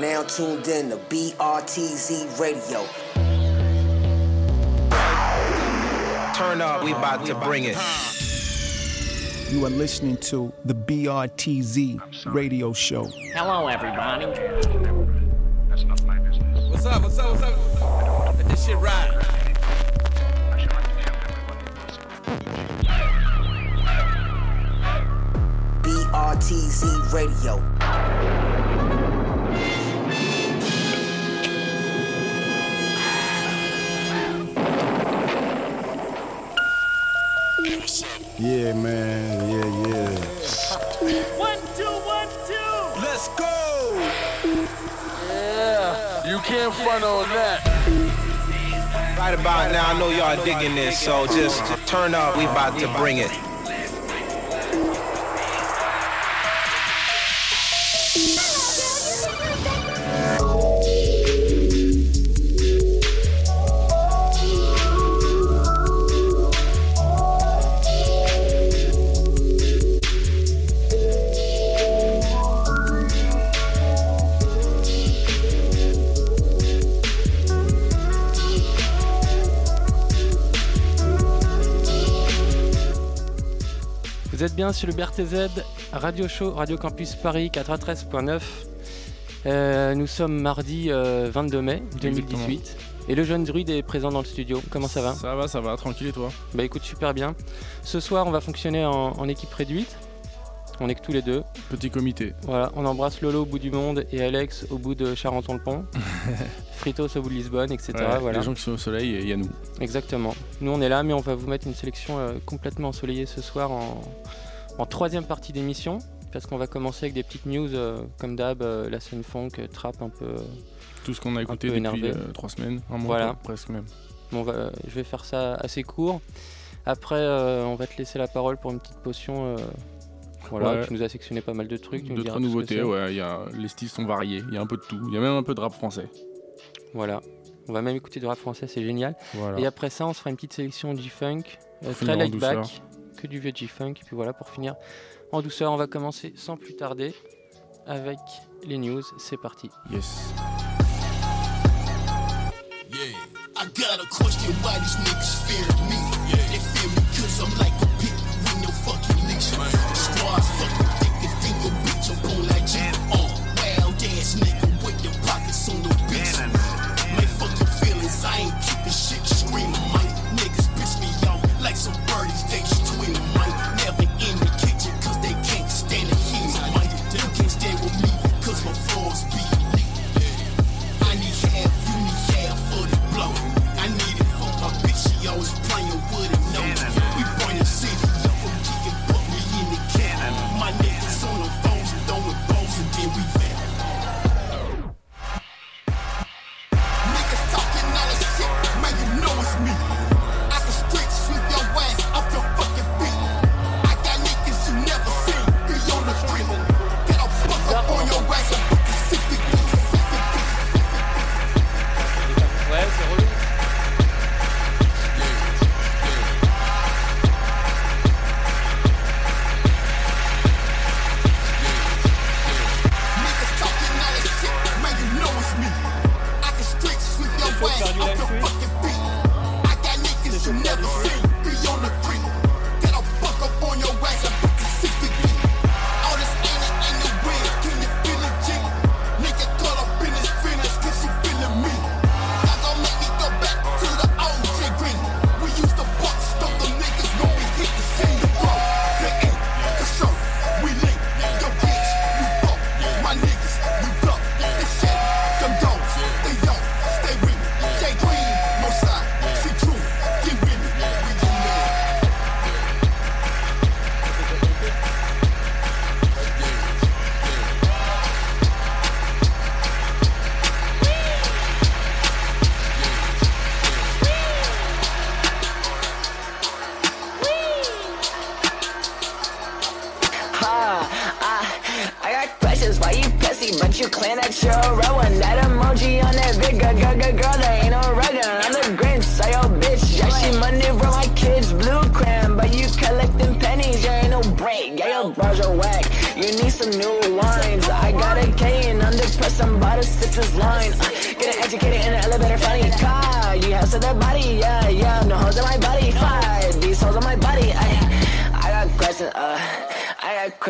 now tuned in to BRTZ Radio. Turn up, we about to bring it. You are listening to the BRTZ radio show. Hello, everybody. That's not my business. What's up? What's up? What's up? Let this shit ride. I should like to tell everyone BRTZ Radio. Yeah, man. Yeah, yeah. One, two, one, two. Let's go. Yeah. You can't front on that. Right about now, I know y'all digging this, so just turn up, we about to bring it. Bien sur le BRTZ, Radio Show, Radio Campus Paris 93.9. Euh, nous sommes mardi euh, 22 mai 2018. Et le jeune druide est présent dans le studio. Comment ça va? Ça va, ça va, tranquille et toi? Bah écoute, super bien. Ce soir, on va fonctionner en, en équipe réduite. On est que tous les deux. Petit comité. Voilà, on embrasse Lolo au bout du monde et Alex au bout de Charenton-le-Pont. Fritos au bout de Lisbonne, etc. Ouais, voilà. Les gens qui sont au soleil, et il y a nous. Exactement. Nous, on est là, mais on va vous mettre une sélection euh, complètement ensoleillée ce soir en, en troisième partie d'émission. Parce qu'on va commencer avec des petites news euh, comme d'hab, euh, la scène funk, euh, trap un peu. Tout ce qu'on a écouté depuis trois semaines, un mois Voilà. presque même. Bon, va- je vais faire ça assez court. Après, on va te laisser la parole pour une petite potion. voilà, Ouais. tu nous as sectionné pas mal de trucs. tu diras trois nouveautés, ouais. Y a, les styles sont variés, il y a un peu de tout. Il y a même un peu de rap français. Voilà. On va même écouter du rap français, c'est génial. Voilà. Et après ça, on se fera une petite sélection G-Funk, euh, très douceur. back, que du vieux G-Funk. Et puis voilà, pour finir en douceur, on va commencer sans plus tarder avec les news. C'est parti. Yes. I got a question why these niggas fear me. They fear me cause I'm like a pit with no fucking leash. Squad's fucking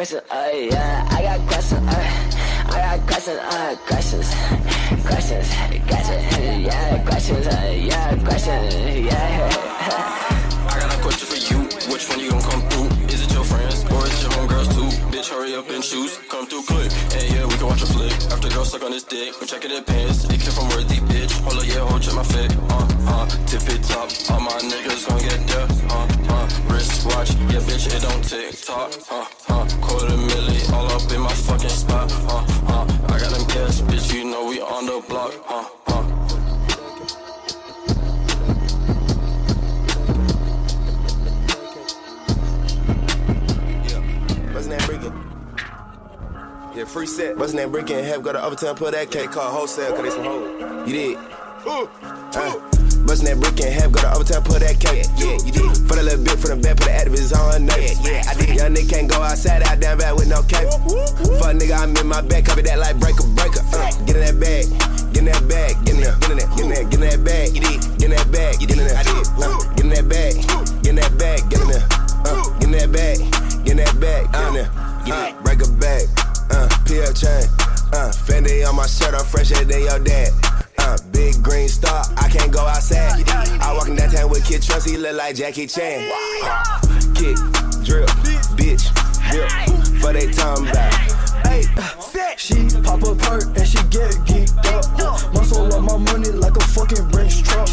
questions, uh, yeah. I got questions, uh. I got questions, uh, questions, questions, questions, yeah, questions, uh, yeah, questions, yeah. I got a question for you. Which one you gon' come through? Is it your friends Bitch, hurry up and choose. Come through quick. Hey, yeah, we can watch a flick. After girl suck on his dick, we checking the pants. It came from worthy, bitch. Hold up, yeah, hold check my fit. Uh, uh, tip it top. All my niggas gon' get there. Uh, uh, wrist watch. Yeah, bitch, it don't tick tock. Uh, uh, quarter milli all up in my fucking spot. Uh, uh, I got them gas, bitch. You know we on the block. Uh, Yeah, free set. Wasn't that breaking? Have go to Overtown, put that cake called wholesale, cause they some hoes. You did. Uh, Bustin' that brick in half, go to overtime, put that cake. Yeah, you did. For the little bit from the back, put the activists on her Yeah, yeah, I did. Young nigga can't go outside, out down back with no cape. Fuck nigga, I'm in my back, cover that like breaker, breaker. Uh, get in that bag, get in that bag, get in that, get in that, get in that, get in that bag. You did. Get in that bag, get in that. I did. Uh, get in that bag, get in that bag, get in there. Uh, get in that bag, get in that bag, get in there. Uh, break a bag, uh, PL chain, uh, Fendi on my shirt, I'm fresher than your dad. Uh, big green star, I can't go outside. I walking downtown with Kid Trust, he look like Jackie Chan. Uh, kick, drip, bitch, drip, for they tongue back. Hey, she pop a perk and she get geeked up. Muscle on my money like a fucking Brinks truck.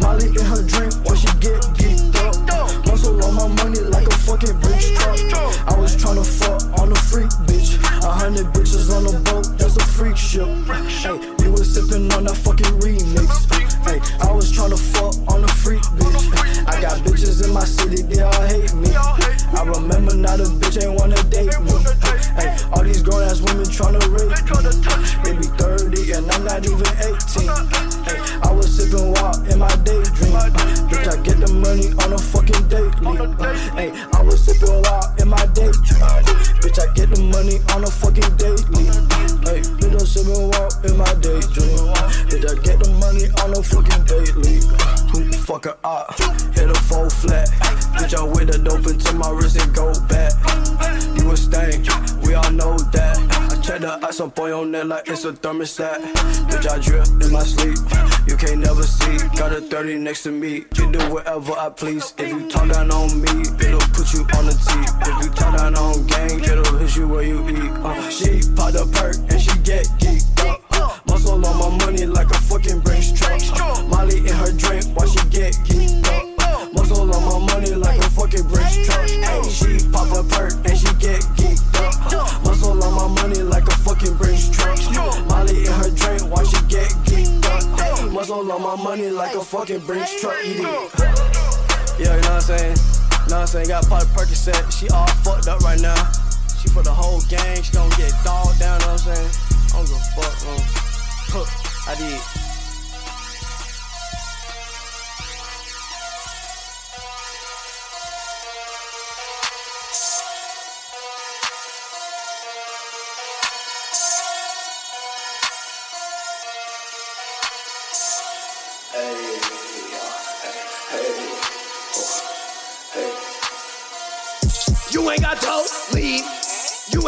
Molly in her drink when she get geeked up. Muscle on my money like a fucking Brinks truck. I was tryna fuck on a freak bitch. A hundred bitches on a boat, that's a freak ship. Hey, you was sipping on that fucking remix. Hey, I was tryna fuck on a freak bitch. I got bitches in my city, they all hate me. I remember now the bitch ain't wanna date me. Hey, all these grown ass women tryna rape me. They be 30 and I'm not even 18. Hey, I was sipping wild in my daydream. Uh, bitch, I get the money on a fucking daily. Uh, hey, I was sipping wild in my daydream. Uh, bitch, I get the money on a fucking daily. Hey, bitch, I'm sipping wild in my daydream. Bitch, I get the money on a fucking daily. Who fuck her up? Hit a full flat. Bitch, I with the dope into my wrist and go back. You a stain, we all know that. I check the ice up on neck like it's a thermostat. Bitch, I drip in my sleep. You can't never see. Got a 30 next to me. You do whatever I please. If you talk down on me, it'll put you on the tee. If you talk down on gang, it'll hit you where you eat. Uh, she pop the perk and she get You know what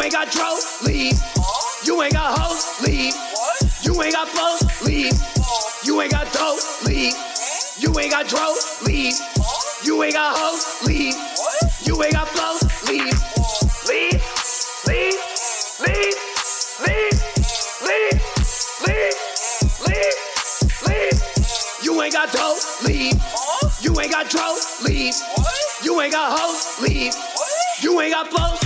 ain't got dro, leave. You ain't got hoes, leave. You ain't got flows, leave. You ain't got dope, leave. You ain't got dro, leave. You ain't got hoes, leave. You ain't got flows, leave. Leave, leave, leave, leave, leave, leave, leave, leave. You ain't got dope, leave. You ain't got dro, leave. You ain't got hoes, leave. You ain't got flows,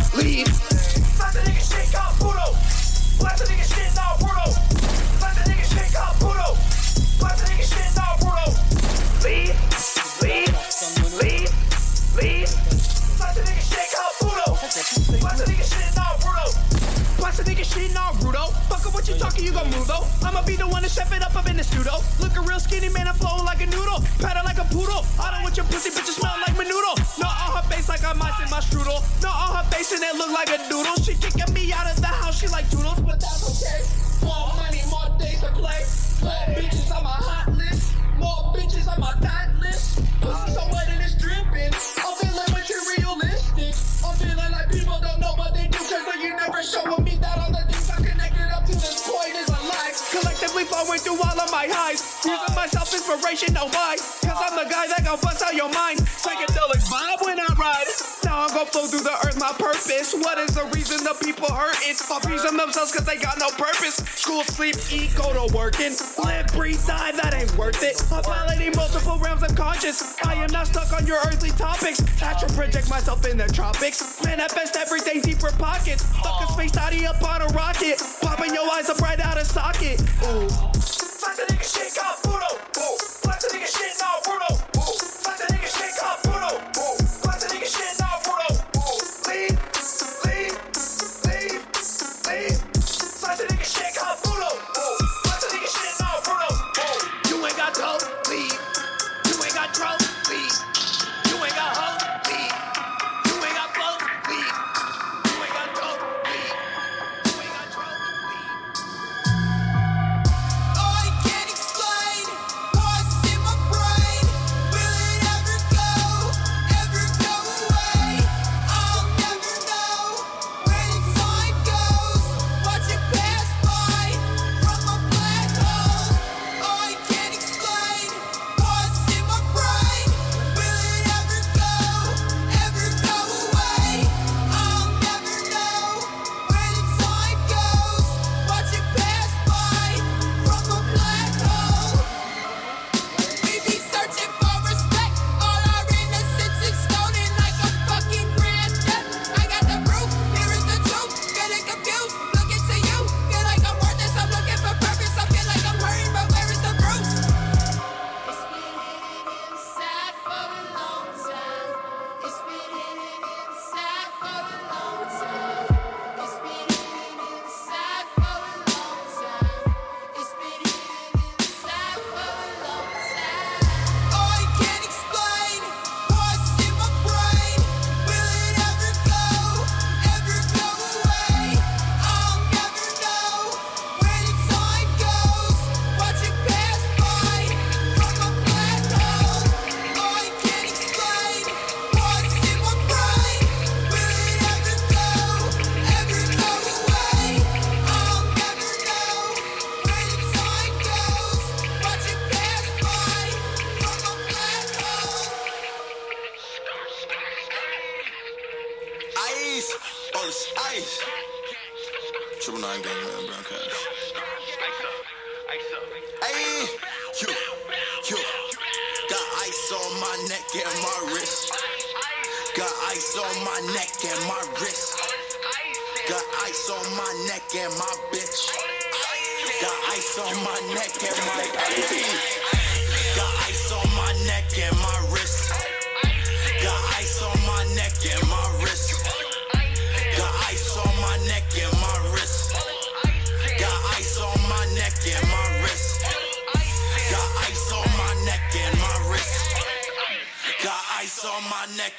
you gon' move though. I'ma be the one to chef it up up in the studio. Lookin' real skinny, man, I flow like a noodle. Paddle like a poodle. I don't want your pussy, bitch, you smell like menudo. Not on her face like I'm in my strudel. Not on her face and it look like a noodle. She kicking me out of the house, she like doodles, but that's okay. More money, more days to play. More bitches on my hot list. More bitches on my dot list. Pussy so wet and it's dripping. I'm feeling materialistic. I'm feeling like people don't know what they do, cause they you never showing me that on the Collectively flowing through all of my highs. Using myself inspiration, oh why? Cause I'm the guy that gon' bust out your mind. Psychedelic vibe when I ride. Now I'm gonna flow through the earth, my purpose. What is the reason the people hurt? It's for reason themselves cause they got no purpose. School, sleep, eat, go to work, and live, breathe, die, that ain't worth it. I'm validating multiple realms of conscious. I am not stuck on your earthly topics. Natural project myself in the tropics. Manifest everything deeper pockets. Fucking space study up on a rocket. Popping your eyes up right out of socket. Ooh. Fuck the nigga shit, up. food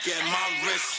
Get my wrist.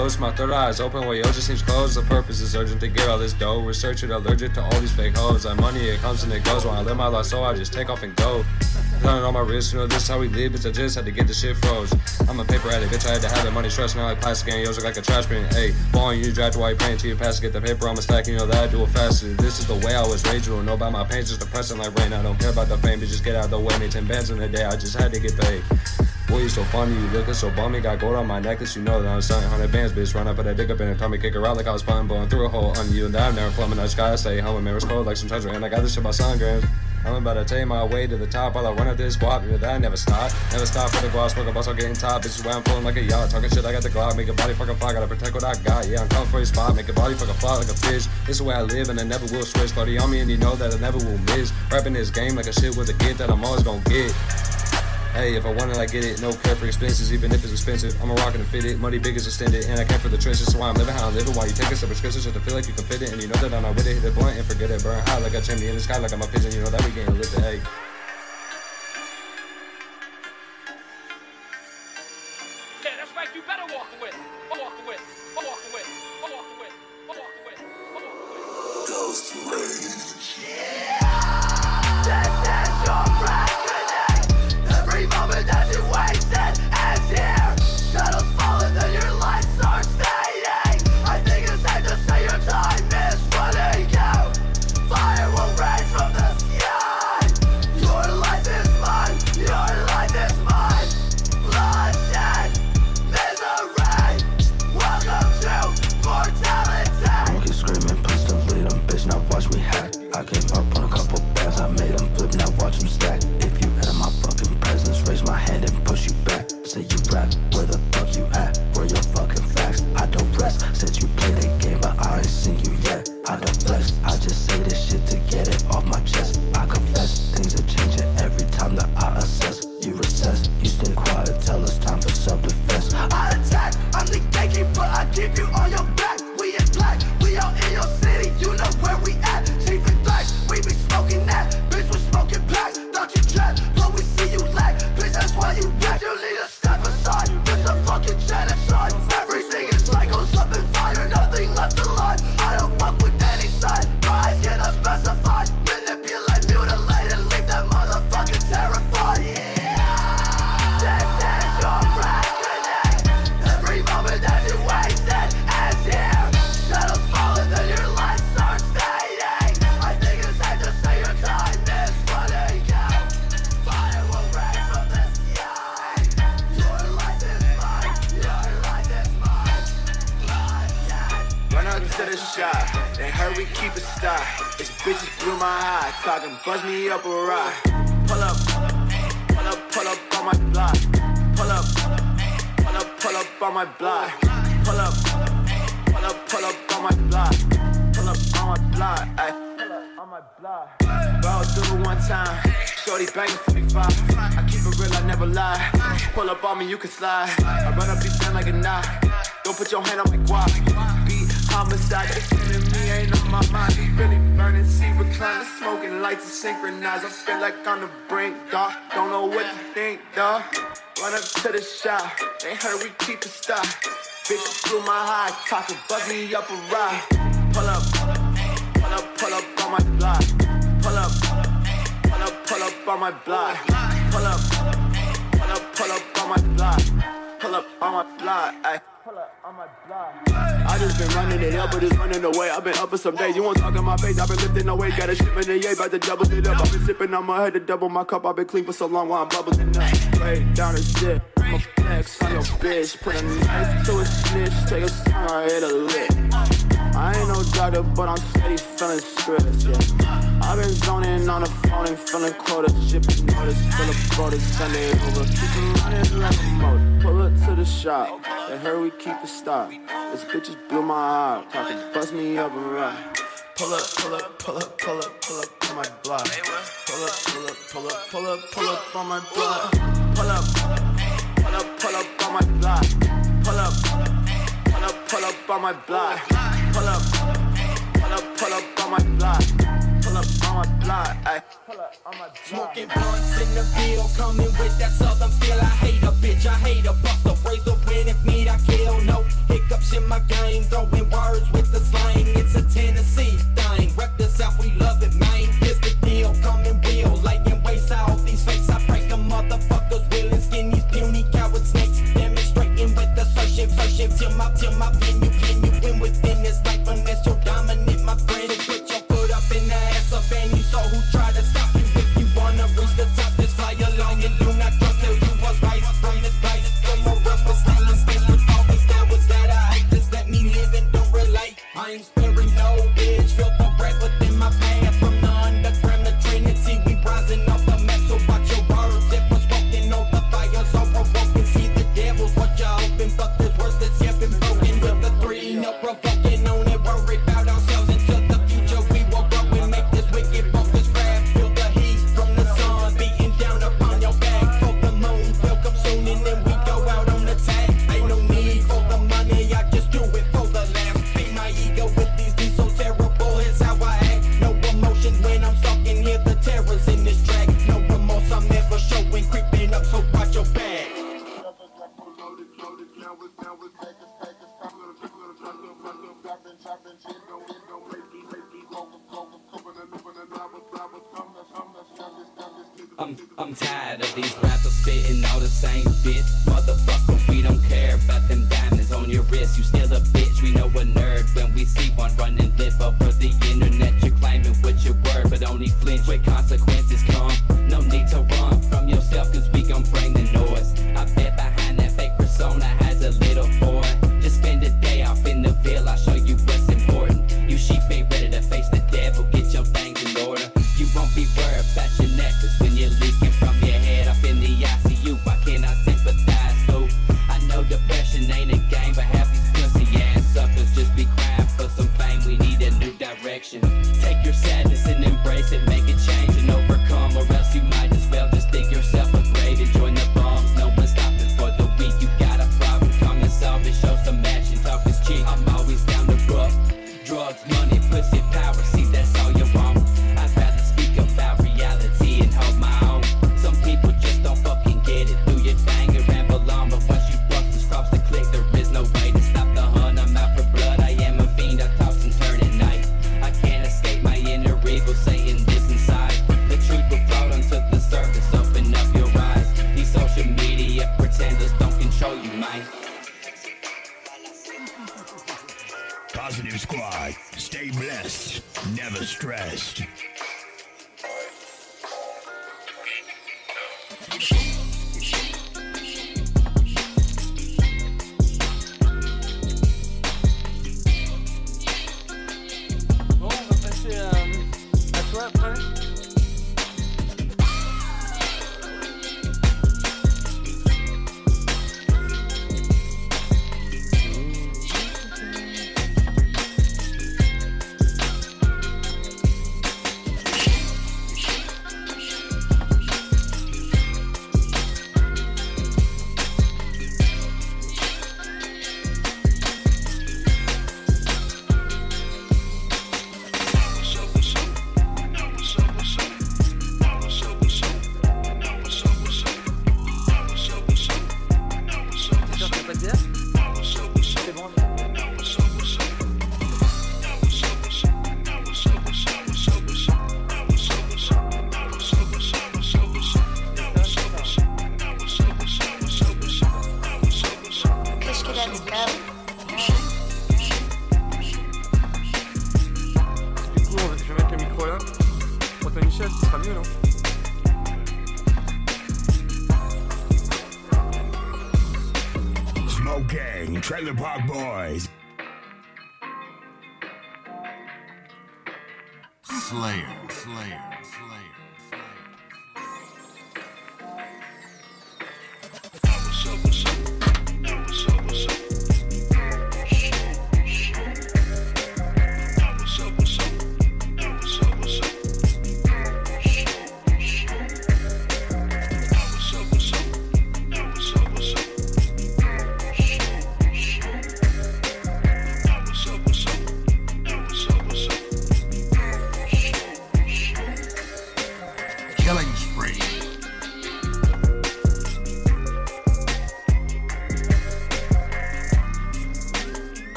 Ghost. My third eye is open while yo just seems closed. The purpose is urgent to get all this dough. Researching allergic to all these fake hoes. Like money, it comes and it goes. When I live my life, so I just take off and go. Nothing on my wrist, you know this is how we live, bitch. I just had to get the shit froze. I'm a paper addict, bitch. I had to have the money stressed now like plastic and yours look like a trash bin. Hey, balling you draft while you praying till you pass to get the paper. I'm a stack, you know that I do it faster. This is the way I was raised. You don't know about my pain, just depressing like rain. I don't care about the fame, but just get out of the way. Made 10 bands in a day, I just had to get paid. Boy, you so funny, you lookin' so bummy. Got gold on my necklace, you know that I'm selling 100 bands, bitch. Run up at that dick up in her tummy, kick her like I was punting, blowing through a hole on you. And I'm never plumbing that sky. I stay home, man, it's cold like some treasure. And I got this shit by sungrams. I'm about to take my way to the top while I run up this squat. But that I never stop. Never stop for the guap, smoke a bus, I'm getting top. Bitches where I'm feeling like a yacht. Talking shit, I got the Glock. Make a body fucking fly, gotta protect what I got. Yeah, I'm coming for your spot. Make a body fucking fly like a fish. This is the way I live, and I never will switch. 30 on me, and you know that I never will miss. Rapping this game like a shit was a gift that I'm always gonna get. Hey, if I want it, I get it. No care for expenses, even if it's expensive. I'm a rockin' to fit it. Money big is extended, and I came for the trenches, so I'm living how I'm living. While you taking a subscription just to feel like you can fit it, and you know that I'm not with it. Hit it blunt and forget it. Burn high like a chimney in the sky, like I'm a pigeon. You know that we getting lifted. Hey. Pull up on me, you can slide. I run up, these down like a knot. Don't put your hand on my guap. Beat homicide, they feeling me ain't on my mind. They really burning, see reclining, smoking lights are synchronized. I feel like on the brink, dog. Don't know what to think, dog. Run up to the shop, they heard we keep it stock. Bitch blew my high, talking buzz me up a ride. Pull up, pull up, pull up on my block. Pull up, pull up, pull up on my block. Pull up, pull up, pull up on my block. Pull up on my block, ayy. Pull up on my block. I just been running it up, but it's running away. I've been up for some days. You won't talk in my face. I've been lifting no weight. Got a shipment of yay, about to double it up. I've been sipping on my head to double my cup. I've been clean for so long while I'm bubbling up. Way down the shit. I'm a flex on your bitch. Put a knife to a snitch. Take a I hit a lick. I ain't no doctor, but I'm steady feeling stressed, yeah. I've been zoning on the phone and feeling quotas, shipping notice, fill up quotas, send it over. Keep it running like a motor. Pull up to the shop, they heard we keep it stock. This bitches blew my heart, talking bust me up and ride. Pull up, pull up, pull up, pull up, pull up on my block. Pull up, pull up, pull up, pull up, pull up on my block. Pull up, pull up, Pull up, pull up on my block. Pull up, pull up, pull up on my block. Pull up, pull up, pull up on my block. Pull up on my block. Smoking blunts in the field, coming with that southern feel. I hate a bitch, I hate a buster. Raise the wind if need, I kill. No hiccups in my game, throwing words with the slang. It's a Tennessee thing. Rep the South, we love it, man. This the deal, coming real, laying waste out these faces. to my to my venue.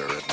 A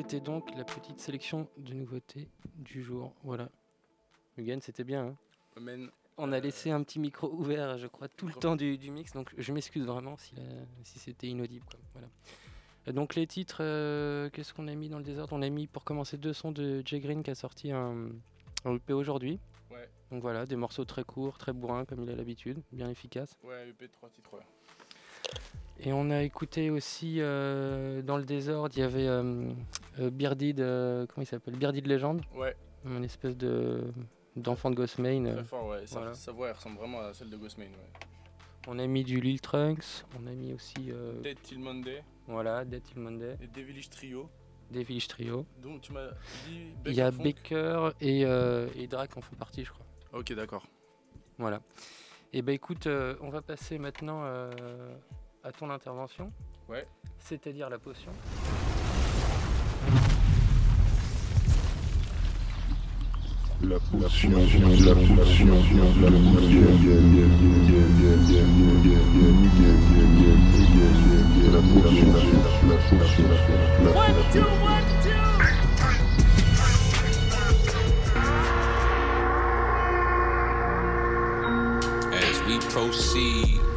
c'était donc la petite sélection de nouveautés du jour. Voilà. Mugen, c'était bien. hein Amen. On a laissé un petit micro ouvert, je crois, tout le temps du, du mix. Donc je m'excuse vraiment si, la- si c'était inaudible. quoi. Voilà. Euh, Donc les titres, euh, qu'est-ce qu'on a mis dans le désordre? On a mis pour commencer deux sons de Jay Green qui a sorti un, un EP aujourd'hui. Ouais. Donc voilà, des morceaux très courts, très bourrins comme il a l'habitude, bien efficaces. Ouais, EP 3 titres, ouais. Et on a écouté aussi euh, dans le désordre, il y avait euh, euh, Bearded, comment il s'appelle? Bearded Legend. Ouais. Un espèce de d'enfant de Ghostmane. euh, Très fort, ouais. Sa, voilà. sa voix, ressemble vraiment à celle de Ghostmane, ouais. On a mis du Lil Trunks, on a mis aussi. euh, Dead Till Monday Voilà, Dead Till Monday. et Devilish Trio. Devilish Trio. Donc tu m'as dit. Il y a Funk. Baker et, euh, et Drake en font partie, je crois. Ok, d'accord. Voilà. Et ben écoute, euh, on va passer maintenant à ton intervention. Ouais. C'est-à-dire la potion. La potion, la potion, la As we proceed,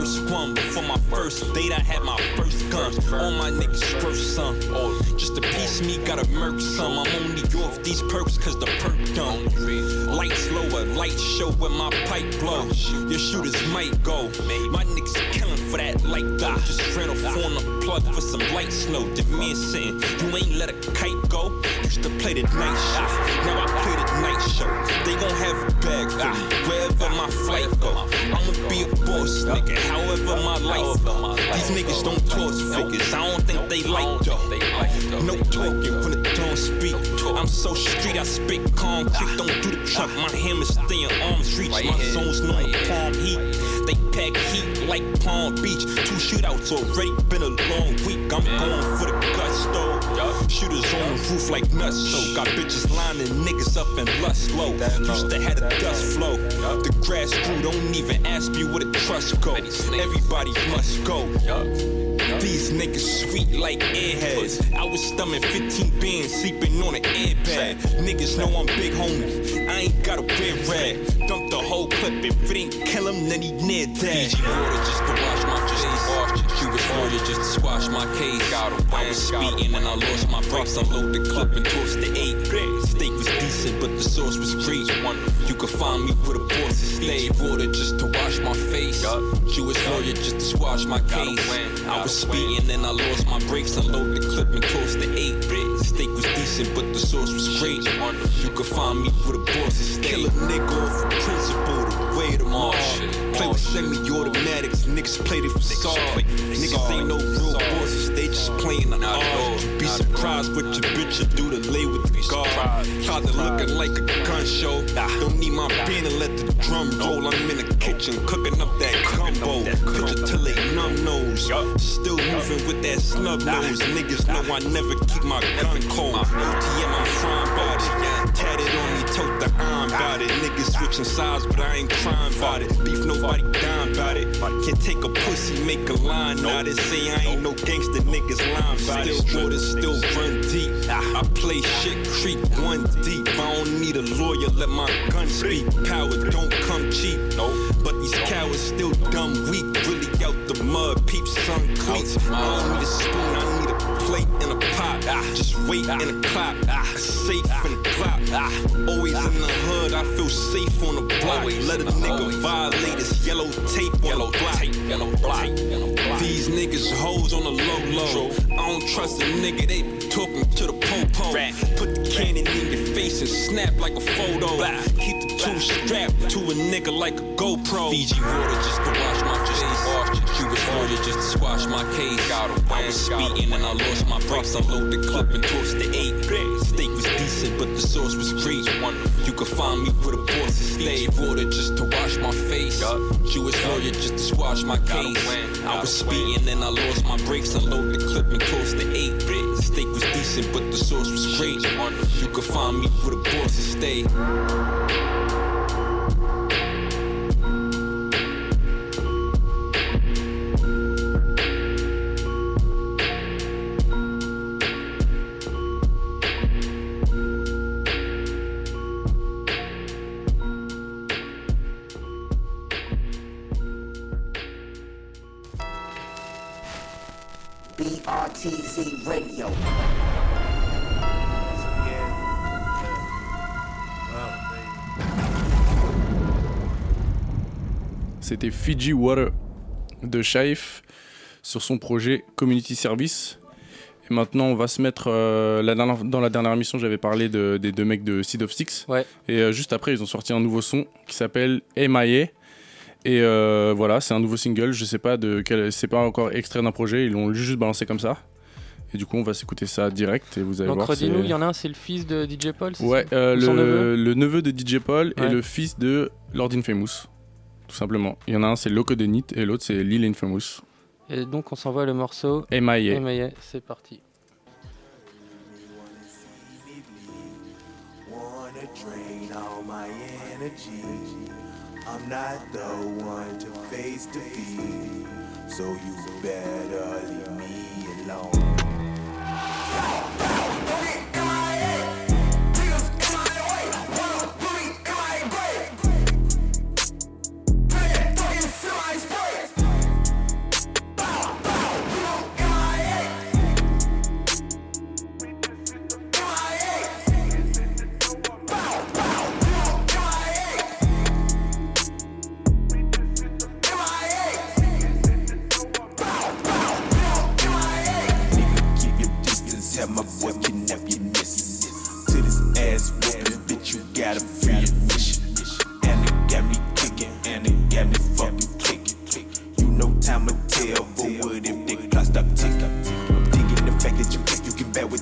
Worst one. Before my first date, I had my first gun. All my niggas first son. Just a piece me, gotta murk some. I'm only off these perks cause the perk Lights lower, lights show when my pipe blow. Your shooters might go. My niggas killing for that light dot. Just ran off on the plug for some light snow. Did me saying, you ain't let a kite go. Used to play the night shift. Now I play the night show. They gon' have a bag for me wherever my flight go. I'ma be a boss, nigga. However my life go. These niggas don't talk figures. I don't think they like though. No talking when it don't speak. I'm so street, I spit Don't do the truck. My hammer stay in arm's reach. My zones know the palm heat. They pack heat like Palm Beach. Two shootouts already been a long week. I'm going for the gusto. Shooters on the roof like nuts. So got bitches lining niggas up in lust low. Used to have the dust flow. The grass grew. Don't even ask me where the trust go. Everybody must go. These niggas sweet like airheads. I was stomach 15 bands, sleeping on an airbag. Niggas know I'm big homie. I ain't got a red. Dump the whole clip. If it ain't kill him, then he near dead. Water just to wash my face. Cuban warrior just to squash my case. I was speeding and I lost my brakes. Unload the clip and toss the eight. Steak was decent, but the sauce was great. You could find me where the bosses stay. Water just to wash my face. Jewish lawyer just to squash my case. I was speeding and I lost my brakes. Unload the clip and toss the eight. Steak was decent, but the sauce was great. You could find me where the bosses stay. Kill a nigga off principle, the way to march. Play with semi-automatics, niggas play it for solid. Niggas ain't no real bosses, they just playing the odds. You be surprised what your bitch will do to lay with the guard. Father looking like a gun show. Don't need my pen to let the drum roll. I'm in the kitchen cooking up that gumbo. Picture till they numb nose. Still moving with that snub nose. Niggas know I never keep my gun cold. OTM, I'm frying body. Tatted on me, tote the iron about it. Niggas switching sides, but I ain't crying about it. Beef, nobody about it. Can't take a pussy, make a line out it. Say I ain't no gangster, niggas lying about it. Still water, still run deep. Ah. I play shit, creep one deep. I don't need a lawyer, let my gun speak. Power don't come cheap. Nope. But these cowards still dumb, weak. Really out the mud, peeps sun cleats. I don't need a spoon, I need a plate and a pot. Ah. Just wait ah. in a clap. Safe in the clap. Always in the hood, I feel safe on the block. Let a nigga violate his yellow tape on the block. Yellow block. These niggas hoes on the low low. I don't trust a nigga, they be talking to the po-po. Put the cannon in your face and snap like a photo. Keep the two strapped to a nigga like a GoPro. Fiji water just to wash my face. Cuban warrior just to squash my case. I was speeding and I lost my brakes. Unload the clip and toss the eight. Steak was but the sauce was great. You could find me where the bosses stay. Water just to wash my face. Jewish lawyer just to squash my case. I was speeding and I lost my brakes. Unload the clip and toss the eight. Steak was decent, but the sauce was great. You could find me where the bosses stay. C'était Fiji Water de Shaif sur son projet Community Service. Et maintenant, on va se mettre. euh, la dernière- dans la dernière émission, j'avais parlé de- des deux mecs de Seed of Six. Et euh, juste après, ils ont sorti un nouveau son qui s'appelle MIA. Et euh, voilà, c'est un nouveau single. Je sais pas de quel. C'est pas encore extrait d'un projet. Ils l'ont juste balancé comme ça. Et du coup, on va s'écouter ça direct. Et vous allez Donc voir. redis-nous, c'est- il y en a un, c'est le fils de DJ Paul c'est Ouais, le, neveu? le neveu de DJ Paul et le fils de Lord Infamous. Tout simplement. Il y en a un, c'est Loco de Nit et l'autre, c'est Lil Infamous. Et donc on s'envoie le morceau. MIA. MIA, c'est parti. wanna drain all my energy. I'm not the one to face defeat, so you better leave me alone.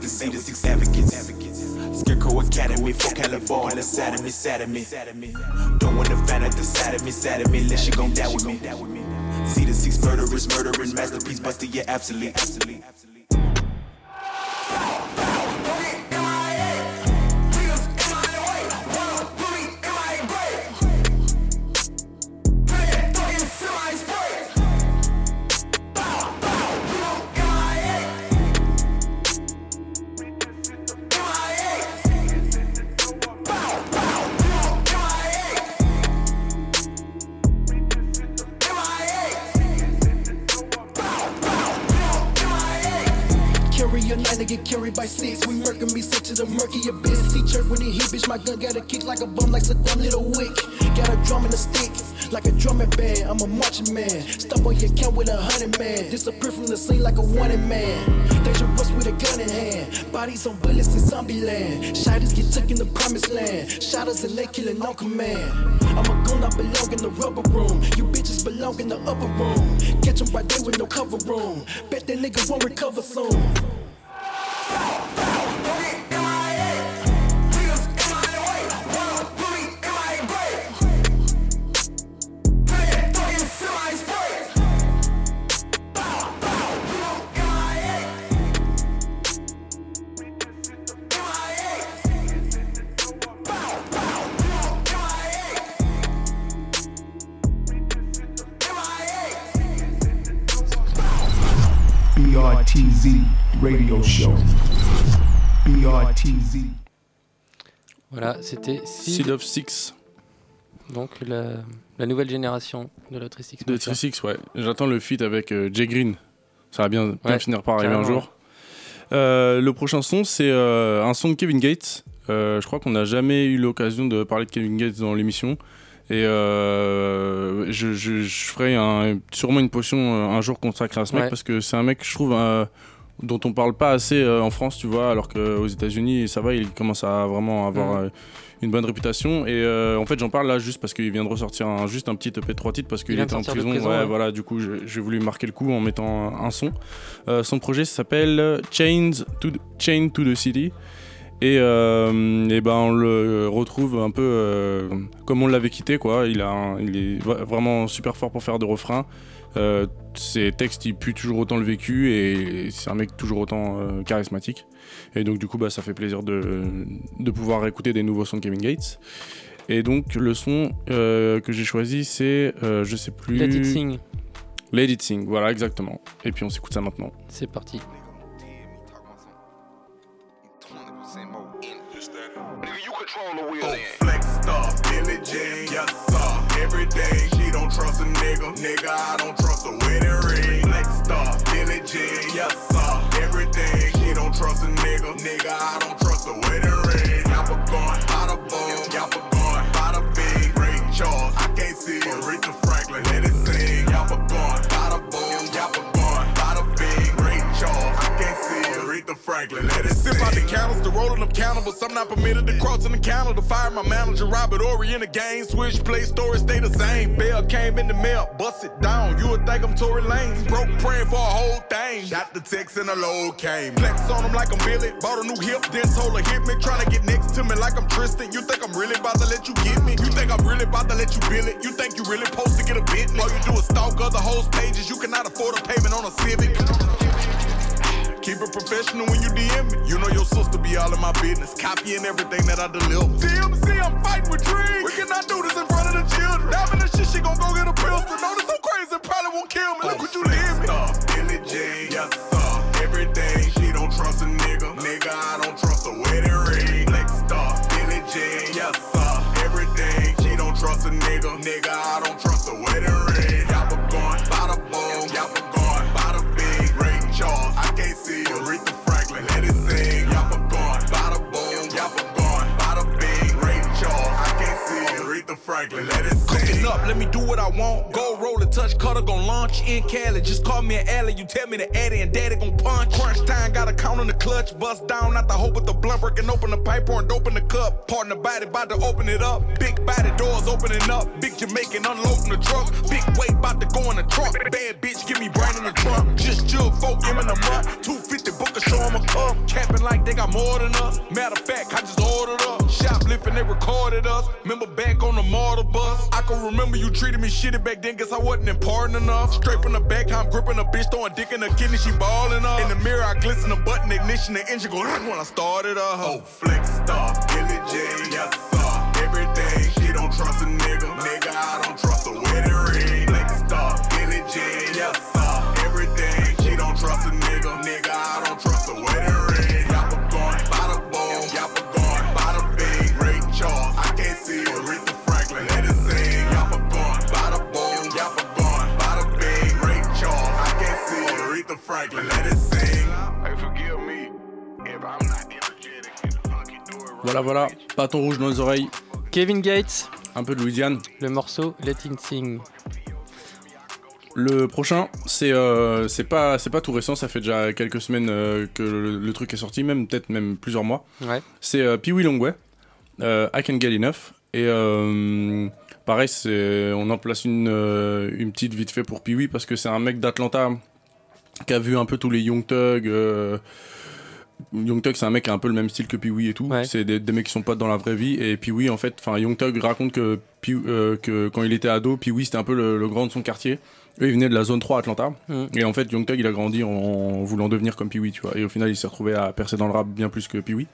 see the six advocates. Scarecrow Academy for California, sad of me, sad of me. Don't wanna find out the side of me, sad of me, unless you gon' die with me. See the six murderers, murdering masterpiece, busted, yeah, absolutely. Scene like a wanted man. Dangerous with a gun in hand. Bodies on bullets in zombie land. Shiders get took in the promised land. Shotters and they killing on command. I'm a goon, I belong in the rubber room. You bitches belong in the upper room. Catch 'em right there with no cover room. Bet that nigga won't recover soon. Voilà, c'était Seed, of Six. donc la, la nouvelle génération de la 36 De Trisix, ouais. J'attends le feat avec euh, Jay Green. Ça va bien, bien Ouais, finir par arriver un jour. Euh, le prochain son, c'est euh, un son de Kevin Gates. Je crois qu'on n'a jamais eu l'occasion de parler de Kevin Gates dans l'émission. Et je, je- je ferai un- sûrement une potion un jour consacrée à ce mec Ouais. parce que c'est un mec, je trouve, dont on parle pas assez euh, en France, tu vois, alors qu'aux États-Unis, ça va, il commence à vraiment avoir euh, une bonne réputation. Et euh, en fait, j'en parle là juste parce qu'il vient de ressortir un, juste un petit EP 3 titres parce qu'il était en prison. prison, ouais, ouais. voilà, du coup, j'ai voulu marquer le coup en mettant un, un son. Son projet s'appelle Chains to the, Chain to the City. Et, euh, et ben on le retrouve un peu euh, comme on l'avait quitté quoi. Il, a un- il est vraiment super fort pour faire des refrains. Euh, ses textes ils puent toujours autant le vécu et c'est un mec toujours autant euh, charismatique. Et donc du coup bah, ça fait plaisir de, de pouvoir écouter des nouveaux sons de Kevin Gates. Et donc le son euh, que j'ai choisi c'est euh, je sais plus. Let It Sing. Let It Sing, voilà exactement. Et puis on s'écoute ça maintenant. C'est parti. Don't trust a nigga, nigga I don't trust a wedding ring. Flex star, Billie Jean, yes sir. Every day she don't trust a nigga, nigga I don't trust a wedding ring. Yappa going, bada boom, yappa going, bada bing. Ray Charles, I can't see Aretha Franklin, let it Aretha Franklin, let it. Sip out the candles, the rolling them cannibals. I'm not permitted to cross in the counter to fire my manager. Robert Ory in the game. Switch play story, stay the same. Bell came in the mail, bust it down. You would think I'm Tory Lanez. Broke praying for a whole thing. Shot the text and a load came. Flex on him like I'm Billy. Bought a new hip, then told her hit me. Tryna get next to me like I'm Tristan. You think I'm really about to let you get me? You think I'm really about to let you bill it? You think you really supposed to get a bit? All you do is stalk other hoes' pages. You cannot afford a payment on a Civic. Keep it professional when you DM me. You know your sister be all in my business, copying everything that I deliver. TMC, I'm fighting with dreams. We cannot do this in front of the children. Diving the shit, she gon' go get a. Know this so crazy, probably won't kill me. Look what you did me. Billie Jean, yes sir. Every day she don't trust a nigga, nigga I don't trust a wedding ring. Flex star, Billie Jean, yes sir. Every day she don't trust a nigga, nigga I don't Aretha Franklin, let it Cooking up, let me do what I want. Go roll a touch, cutter gon' launch in Cali. Just call me an alley, you tell me the addy and daddy gon' punch. Crunch time, got a count on the clutch. Bust down out the hole with the blunt, breaking open the pipe, pouring dope in the cup. Partner body, about to open it up. Big body doors opening up. Big Jamaican unloading the truck. Big weight about to go in the truck. Bad bitch, give me brain in the trunk. Just jug folk, in a month. 250 book a show 'em a cup. Capping like they got more than us. Matter of fact, I just ordered up. Shoplifting, they recorded us. Remember back on the? I can remember you treated me shitty back then, guess I wasn't important enough. Straight from the back, I'm gripping a bitch, throwing dick in the kidney, she balling up. In the mirror, I glisten the button, ignition, the engine go when I started up. Oh, flex star, Billy J, yes sir. Everything, she don't trust a. Nigga, Voilà, voilà. Bâton rouge dans les oreilles. Kevin Gates. Un peu de Louisiane. Le morceau Let It Sing. Le prochain, c'est euh, c'est pas pas tout récent, ça fait déjà quelques semaines euh, que le, le truc est sorti, même peut-être même plusieurs mois. Ouais. C'est euh, Pee Wee Longway, euh, I Can Get Enough. Et euh, pareil, on en place une une petite vite fait pour Pee Wee parce que c'est un mec d'Atlanta qui a vu un peu tous les Young Thug. Young Thug, c'est un mec qui a un peu le même style que Pee Wee et tout. C'est des, des mecs qui sont potes dans la vraie vie. Et Pee Wee, en fait, enfin, Young Thug raconte que, Pee- euh, que quand il était ado, Pee Wee, c'était un peu le, le grand de son quartier. Eux, ils venaient de la zone 3 Atlanta. Mm. Et en fait, Young Thug, il a grandi en, en voulant devenir comme Pee Wee, tu vois. Et au final, il s'est retrouvé à percer dans le rap bien plus que Pee Wee.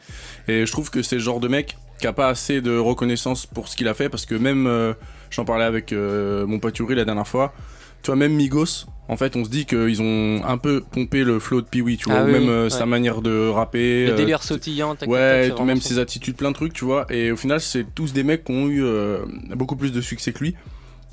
Et je trouve que c'est le genre de mec qui a pas assez de reconnaissance pour ce qu'il a fait. Parce que même, euh, j'en parlais avec euh, mon pote Yuri la dernière fois. Tu vois, même Migos, en fait, on se dit qu'ils ont un peu pompé le flow de Pee Wee, tu vois. Ah oui, même euh, ouais. sa manière de rapper. Le euh, délire sautillant, Ouais, même son- ses attitudes, plein de trucs, tu vois. Et au final, c'est tous des mecs qui ont eu euh, beaucoup plus de succès que lui.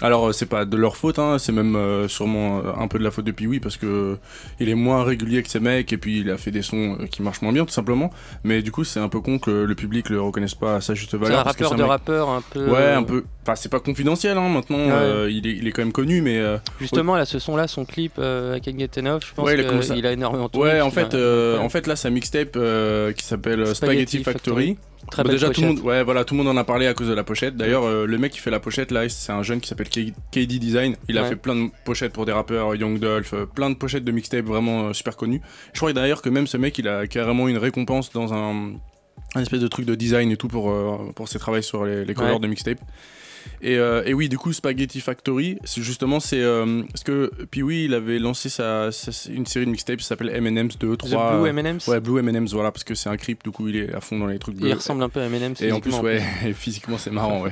Alors, euh, c'est pas de leur faute, hein, c'est même euh, sûrement euh, un peu de la faute de Pee-Wee parce que euh, il est moins régulier que ces mecs et puis il a fait des sons qui marchent moins bien, tout simplement. Mais du coup, c'est un peu con que le public le reconnaisse pas à sa juste valeur. C'est un parce que rappeur de mec- rappeur un peu. Ouais, un peu. Enfin, c'est pas confidentiel, hein, maintenant. Ouais. euh, il, est, il est quand même connu, mais. euh, Justement, là, ce son-là, son clip euh, I Can Get Enough, je pense Ouais, il a qu'il à- a énormément. Ouais, en a- fait, euh, ouais. en fait, là, sa mixtape qui s'appelle Spaghetti Spaghetti, Factory. Factory. Très Bah, belle déjà, tout le monde, ouais, voilà, tout le monde en a parlé à cause de la pochette. D'ailleurs, euh, le mec qui fait la pochette là, c'est un jeune qui s'appelle KD Design. Il a Ouais. fait plein de pochettes pour des rappeurs, Young Dolph, euh, plein de pochettes de mixtape vraiment euh, super connues. Je crois d'ailleurs que même ce mec, il a carrément une récompense dans un, un espèce de truc de design et tout pour, pour ses travaux sur les, les covers Ouais. de mixtape. Et, euh, et oui, du coup, Spaghetti Factory, c'est justement, c'est euh, parce que Pee Wee, il avait lancé sa, sa- une série de mixtapes qui s'appelle M&M's 2, 3. Blue M&M's Ouais, Blue M&M's, voilà, parce que c'est un creep, du coup, il est à fond dans les trucs bleus. Il ressemble un peu à M&M's Et en plus, ouais, et physiquement, c'est marrant, ouais.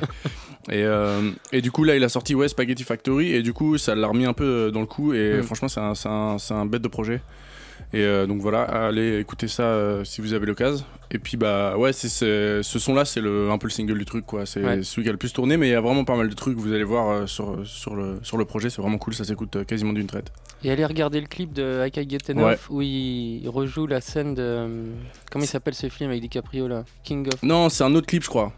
Et, euh, et du coup, là, il a sorti ouais, Spaghetti Factory, et du coup, ça l'a remis un peu euh, dans le coup, et Mm. franchement, c'est un, un, c'est un bête de projet. Et euh, donc voilà, allez écouter ça euh, si vous avez l'occasion. Et puis bah ouais, c'est, c'est- ce son-là, c'est le, un peu le single du truc, quoi. C'est Ouais. celui qui a le plus tourné, mais il y a vraiment pas mal de trucs. Vous allez voir euh, sur, sur, le, sur le projet, c'est vraiment cool, ça s'écoute quasiment d'une traite. Et allez regarder le clip de I Can Get Enough où il rejoue la scène de. Comment il s'appelle ce film avec DiCaprio là? King of. Non, c'est un autre clip, je crois.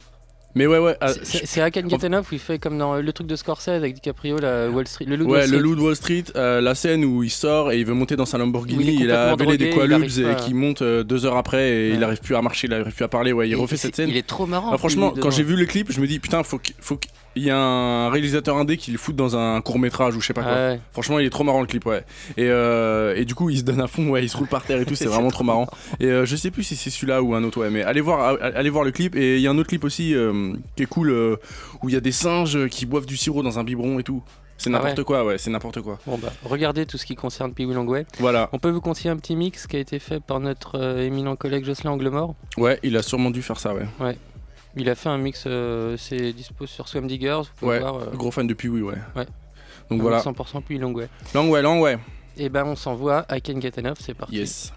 Mais ouais, ouais. ah, C'est- Get Enough où il fait comme dans le truc de Scorsese avec DiCaprio, la Wall Street, le loup de Ouais, Wall Street. le loup de Wall Street, euh, la scène où il sort et il veut monter dans sa il Lamborghini, il, a avalé des qualubs et qui monte euh, deux heures après et il arrive plus à marcher, il arrive plus à parler. Ouais, il Et refait cette scène. il est trop marrant, Ah, franchement, quand j'ai vu le clip, je me dis putain, faut qu'il faut qu'il y a un réalisateur indé qui le foute dans un court métrage ou je sais pas quoi. Ouais. Franchement, il est trop marrant le clip, ouais. Et, euh, et du coup, il se donne à fond, ouais, il se roule par terre et tout, c'est vraiment trop marrant. Et euh, je sais plus si c'est celui-là ou un autre, ouais, mais allez voir, allez voir le clip. Et il y a un autre clip aussi euh, qui est cool où il y a des singes qui boivent du sirop dans un biberon et tout. C'est Ah n'importe ouais. quoi, ouais, c'est n'importe quoi. Bon bah, regardez tout ce qui concerne Wee Longway. Voilà. On peut vous conseiller un petit mix qui a été fait par notre euh, éminent collègue Jocelyn Anglemort. Ouais, il a sûrement dû faire ça, ouais. Ouais. Il a fait un mix, euh, c'est dispo sur Swam Diggers. Vous pouvez Ouais, voir. euh, gros fan de Pee Wee, ouais. Ouais. Donc voilà. 100% Pee Wee Longway. Langway, Langway. Et ben on s'envoie I Can Get Enough, c'est parti. Yes.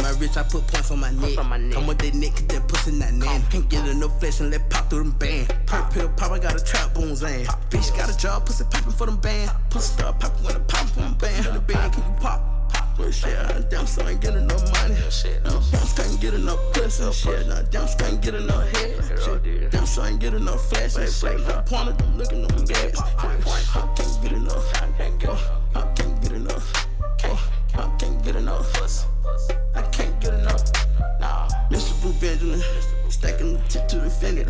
They let, yeah, me and Dave for sl- they, they what you, they the one, yeah, they made my day right. Even my rich, I put points on my neck. Come with that neck, that pussy not nan. Can't get enough flesh and let pop through them band. Pop pill pop, I got a trap bones in. Bitch got a job, pussy popping for them band. Pussy start popping when I pop for them band. The band, can you pop? Well, shit, I damn so ain't get enough money. Shit, no, damn ain't get enough pussy. Shit, nah, damn so ain't get enough head. Shit, damn so ain't get enough flash. and Shit, no point of them looking on them gas. I can't get enough. I can't get enough. I oh, can't get enough. I oh, can't get enough. Benjamin, stacking the tip to the fender.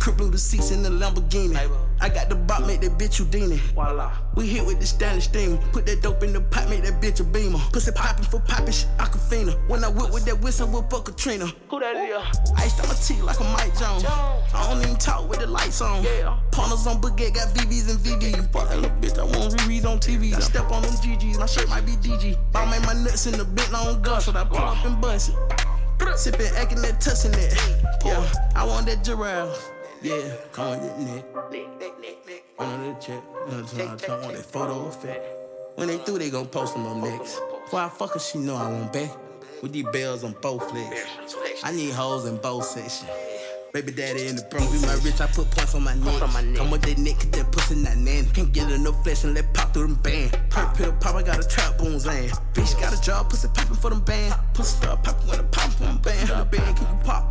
Crib blew the seats in the Lamborghini. I got the bot, make that bitch Houdini. Voila. We hit with the Stanley steam. Put that dope in the pot, make that bitch a beamer. Pussy popping for popping shit, Aquafina. When I whip with that whistle, whip up Katrina. Who that is? Iced on my teeth like a Mike Jones. I don't even talk with the lights on. Yeah. Partners on Baguette, got VVs and VVs. Fuck that little bitch, I want rereads on TV. I step on them GGs, my shit might be DG. I made my nuts in the bent on gush, so I pull up and bust it. Sippin', acting that, touching that. Yeah, I want that giraffe. Yeah, come on, get neck. Under the check. I want that photo effect. When they through, they gon' post them up next. Before I fuck she know I want back. With these bells on both legs. I need hoes in both sections. Baby daddy in the Bronx, be my rich, I put points on my neck. Come with that neck, that pussy not nan. Can't get enough flesh and let pop through them band. Perk pill pop, I got a trap bones in. Bitch got a job, pussy popping for them band. Pussy start popping when I pop for them band. The band, can you pop?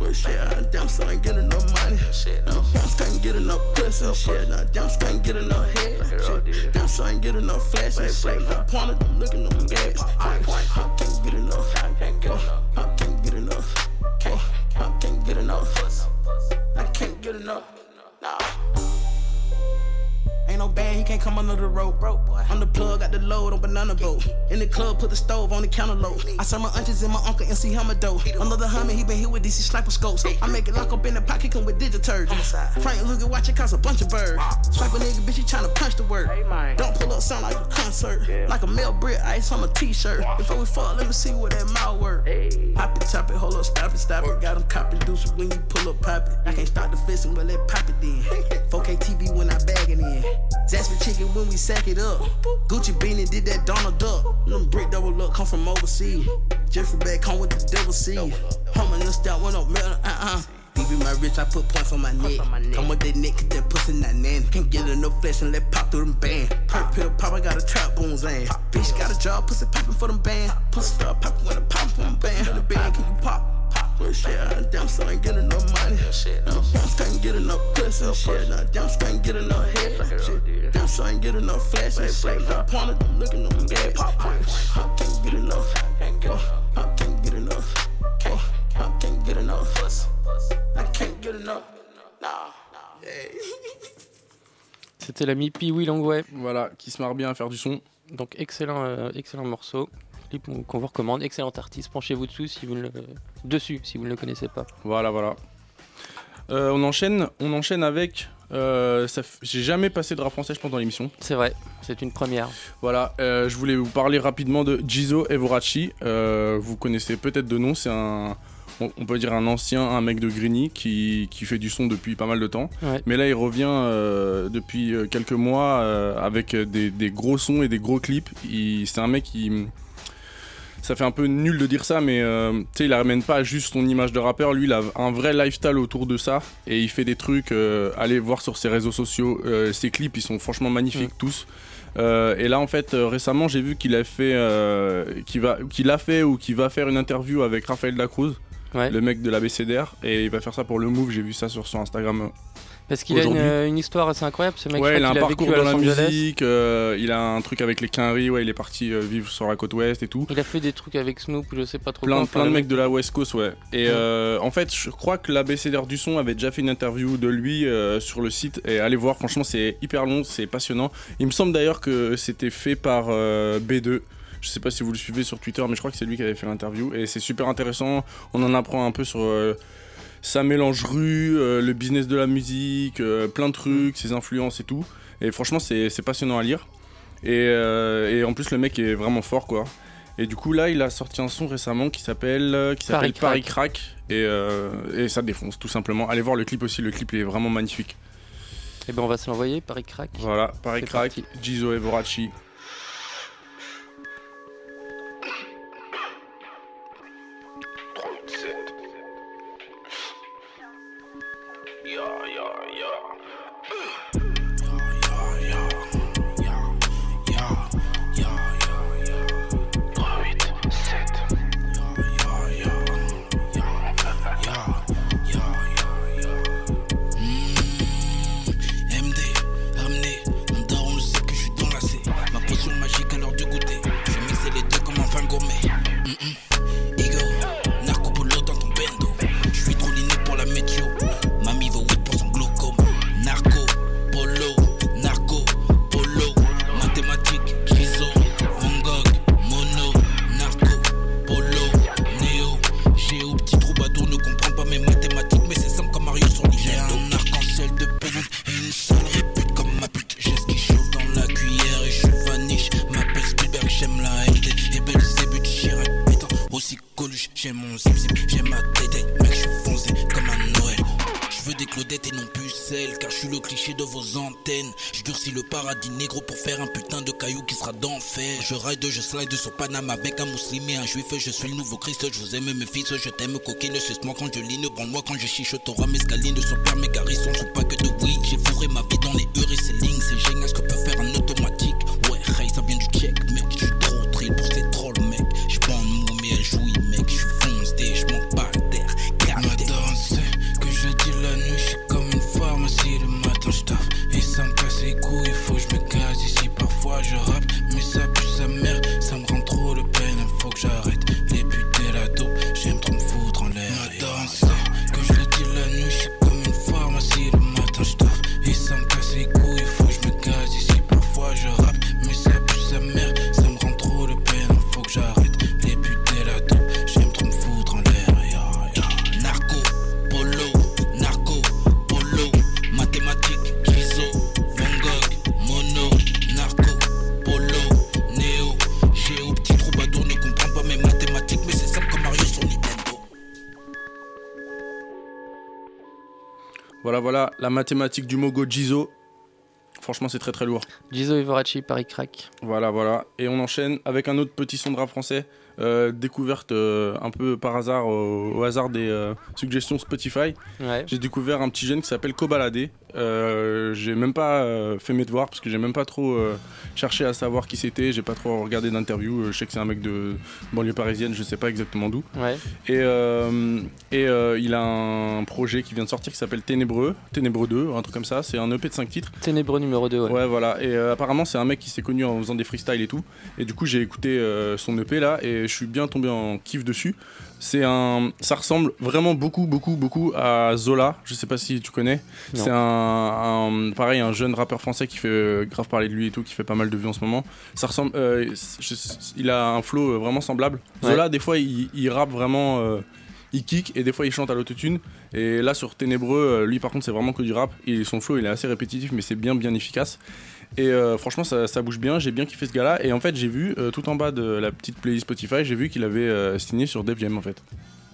Well, shit, I damn so ain't get enough money. Shit, no, damn so ain't get enough pussy. Shit, nah, damn so ain't get enough head. Shit, damn so ain't get enough flash. and Shit, no point of them looking them gas. I can't get enough. I can't get enough. Can't enough. Nah. Ain't no band, he can't come under the rope. I'm the plug, got the load on banana boat. In the club, put the stove on the counter low. I saw my aunties and my uncle and see hammer dough. Another hummer, he been hit with DC sniper scopes. I make it lock up in the pocket, come with detergents. Frank look at watch it cost a bunch of birds. Swipe a nigga, bitch, he tryna punch the word. Don't pull up, sound like a concert. Like a male Brit ice on a t-shirt. Before we fuck, let me see what that mouth work. Pop it, top it, hold up, stop it, stop it. Got him copy deuces when you pull up, pop it. I can't stop the fisting, but let pop it then. 4K TV when I bag it in. Zasper chicken when we sack it up. Gucci beanie did that Donald Duck. Them brick double up come from overseas. Jeffrey back home with the double C. Hummer and stout went up, man, uh uh. BB my rich, I put points on my neck. Come with that neck, 'cause that pussy not nan. Can't get enough flesh and let pop through them band. Perk pill pop, I got a trap bones in. Bitch got a job, pussy popping for them band. Pussy start popping when I pop for them band. The band, can you pop? Well, shit, I damn so ain't get enough money. Shit, no, damn so ain't get enough pussy. Shit, nah, damn so ain't get enough head. Shit, damn so ain't get enough flash. and Shit, no point of them looking on them gas. I can't get enough. Oh, I can't get enough. Oh, I can't get enough. I can't get enough. Nah. Hey. C'était l'ami Pee-Wee Longway. Voilà, qui se marre bien à faire du son. Donc excellent, euh, excellent morceau clip qu'on vous recommande. Excellent artiste. Penchez-vous dessus si vous ne le... dessus si vous ne le connaissez pas. Voilà, voilà. Euh, on enchaîne, on enchaîne avec. euh, f- J'ai jamais passé de rap français, je pense, dans l'émission. C'est vrai, c'est une première. Voilà, euh, je voulais vous parler rapidement de Gizo Evorachi. Euh, vous connaissez peut-être de nom, c'est un. On peut dire un ancien, un mec de Grigny qui, qui fait du son depuis pas mal de temps. Ouais. Mais là, il revient euh, depuis quelques mois euh, avec des, des gros sons et des gros clips. C'est un mec qui. Ça fait un peu nul de dire ça, mais euh, tu sais, il ramène pas juste son image de rappeur. Lui, il a un vrai lifestyle autour de ça. Et il fait des trucs. euh, allez voir sur ses réseaux sociaux. euh, ses clips, ils sont franchement magnifiques tous. Euh, et là, en fait, récemment, j'ai vu qu'il a fait, qu'il va, qu'il a fait ou qu'il va faire une interview avec Raphaël Dacruz, le mec de la BCDR, et il va faire ça pour le Move. J'ai vu ça sur son Instagram. Parce qu'il a une, euh, une histoire assez incroyable, ce mec. ouais, il a un parcours dans la musique, euh, il a un truc avec les Quinry, ouais, il est parti euh, vivre sur la côte ouest et tout. Il a fait des trucs avec Snoop, je sais pas trop Plein, quoi, plein de mecs mec- de la West Coast, ouais. Et euh, en fait, je crois que la BCDR du son avait déjà fait une interview de lui sur le site. Et allez voir, franchement, c'est hyper long, c'est passionnant. Il me semble d'ailleurs que c'était fait par euh, B2. Je sais pas si vous le suivez sur Twitter, mais je crois que c'est lui qui avait fait l'interview. Et c'est super intéressant. On en apprend un peu sur sa mélange rue, euh, le business de la musique, euh, plein de trucs, ses influences et tout. Et franchement, c'est passionnant à lire. Et, euh, et en plus, le mec est vraiment fort, quoi. Et du coup, là, il a sorti un son récemment qui s'appelle qui Paris Paris Crack. Et, et ça défonce, tout simplement. Allez voir le clip aussi, le clip il est vraiment magnifique. Et ben on va se l'envoyer, Paris Crack. Voilà, Paris Crack. Gizo Evorachi. J'ai mon zip zip, j'ai ma tête, eh. mec, je suis foncé comme un Noël. Je veux des Claudettes et non pucelles, car je suis le cliché de vos antennes. Je durcis le paradis négro pour faire un putain de caillou qui sera d'enfer. Je ride, je slide sur Panama avec un musulman et un juif. Je suis le nouveau Christ, je vous aime mes fils, je t'aime coquine. Suce-moi quand je ligne, prends-moi quand je chiche. T'auras mes scalines, son père, mes garçons, sont pas que de weed. J'ai fourré ma vie dans les heures et c'est lignes, c'est génial. La mathématique du Mogo Jizo. Franchement, c'est très très lourd. Gizo Ivorachi, Paris Crack. Voilà, voilà. Et on enchaîne avec un autre petit son de rap français. euh, découverte euh, un peu par hasard, au, au hasard des euh, suggestions Spotify. Ouais. J'ai découvert un petit jeune qui s'appelle Kobalade. Euh, j'ai même pas euh, fait mes devoirs parce que j'ai même pas trop euh, cherché à savoir qui c'était. J'ai pas trop regardé d'interview. Je sais que c'est un mec de banlieue parisienne, je sais pas exactement d'où. Ouais. Et, et il a un projet qui vient de sortir qui s'appelle Ténébreux, Ténébreux 2, un truc comme ça. C'est un EP de 5 titres. Ténébreux numéro 2, ouais. Ouais, voilà. Et apparemment, c'est un mec qui s'est connu en faisant des freestyles et tout. Et du coup, j'ai écouté son EP là et je suis bien tombé en kiff dessus. C'est un, ça ressemble vraiment beaucoup, beaucoup, beaucoup à Zola. Je sais pas si tu connais. C'est un, un- pareil, un jeune rappeur français qui fait euh, grave parler de lui et tout, qui fait pas mal de vues en ce moment. Ça ressemble, euh, je- il a un flow euh, vraiment semblable. Ouais. Zola, des fois, il, il rappe vraiment. euh, il kick et des fois il chante à l'autotune. Et là sur Ténébreux, lui par contre c'est vraiment que du rap. Et son flow il est assez répétitif mais c'est bien bien efficace. Et euh, franchement ça, ça bouge bien, j'ai bien kiffé ce gars-là. Et en fait j'ai vu euh, tout en bas de la petite playlist Spotify, j'ai vu qu'il avait euh, signé sur Def Jam en fait.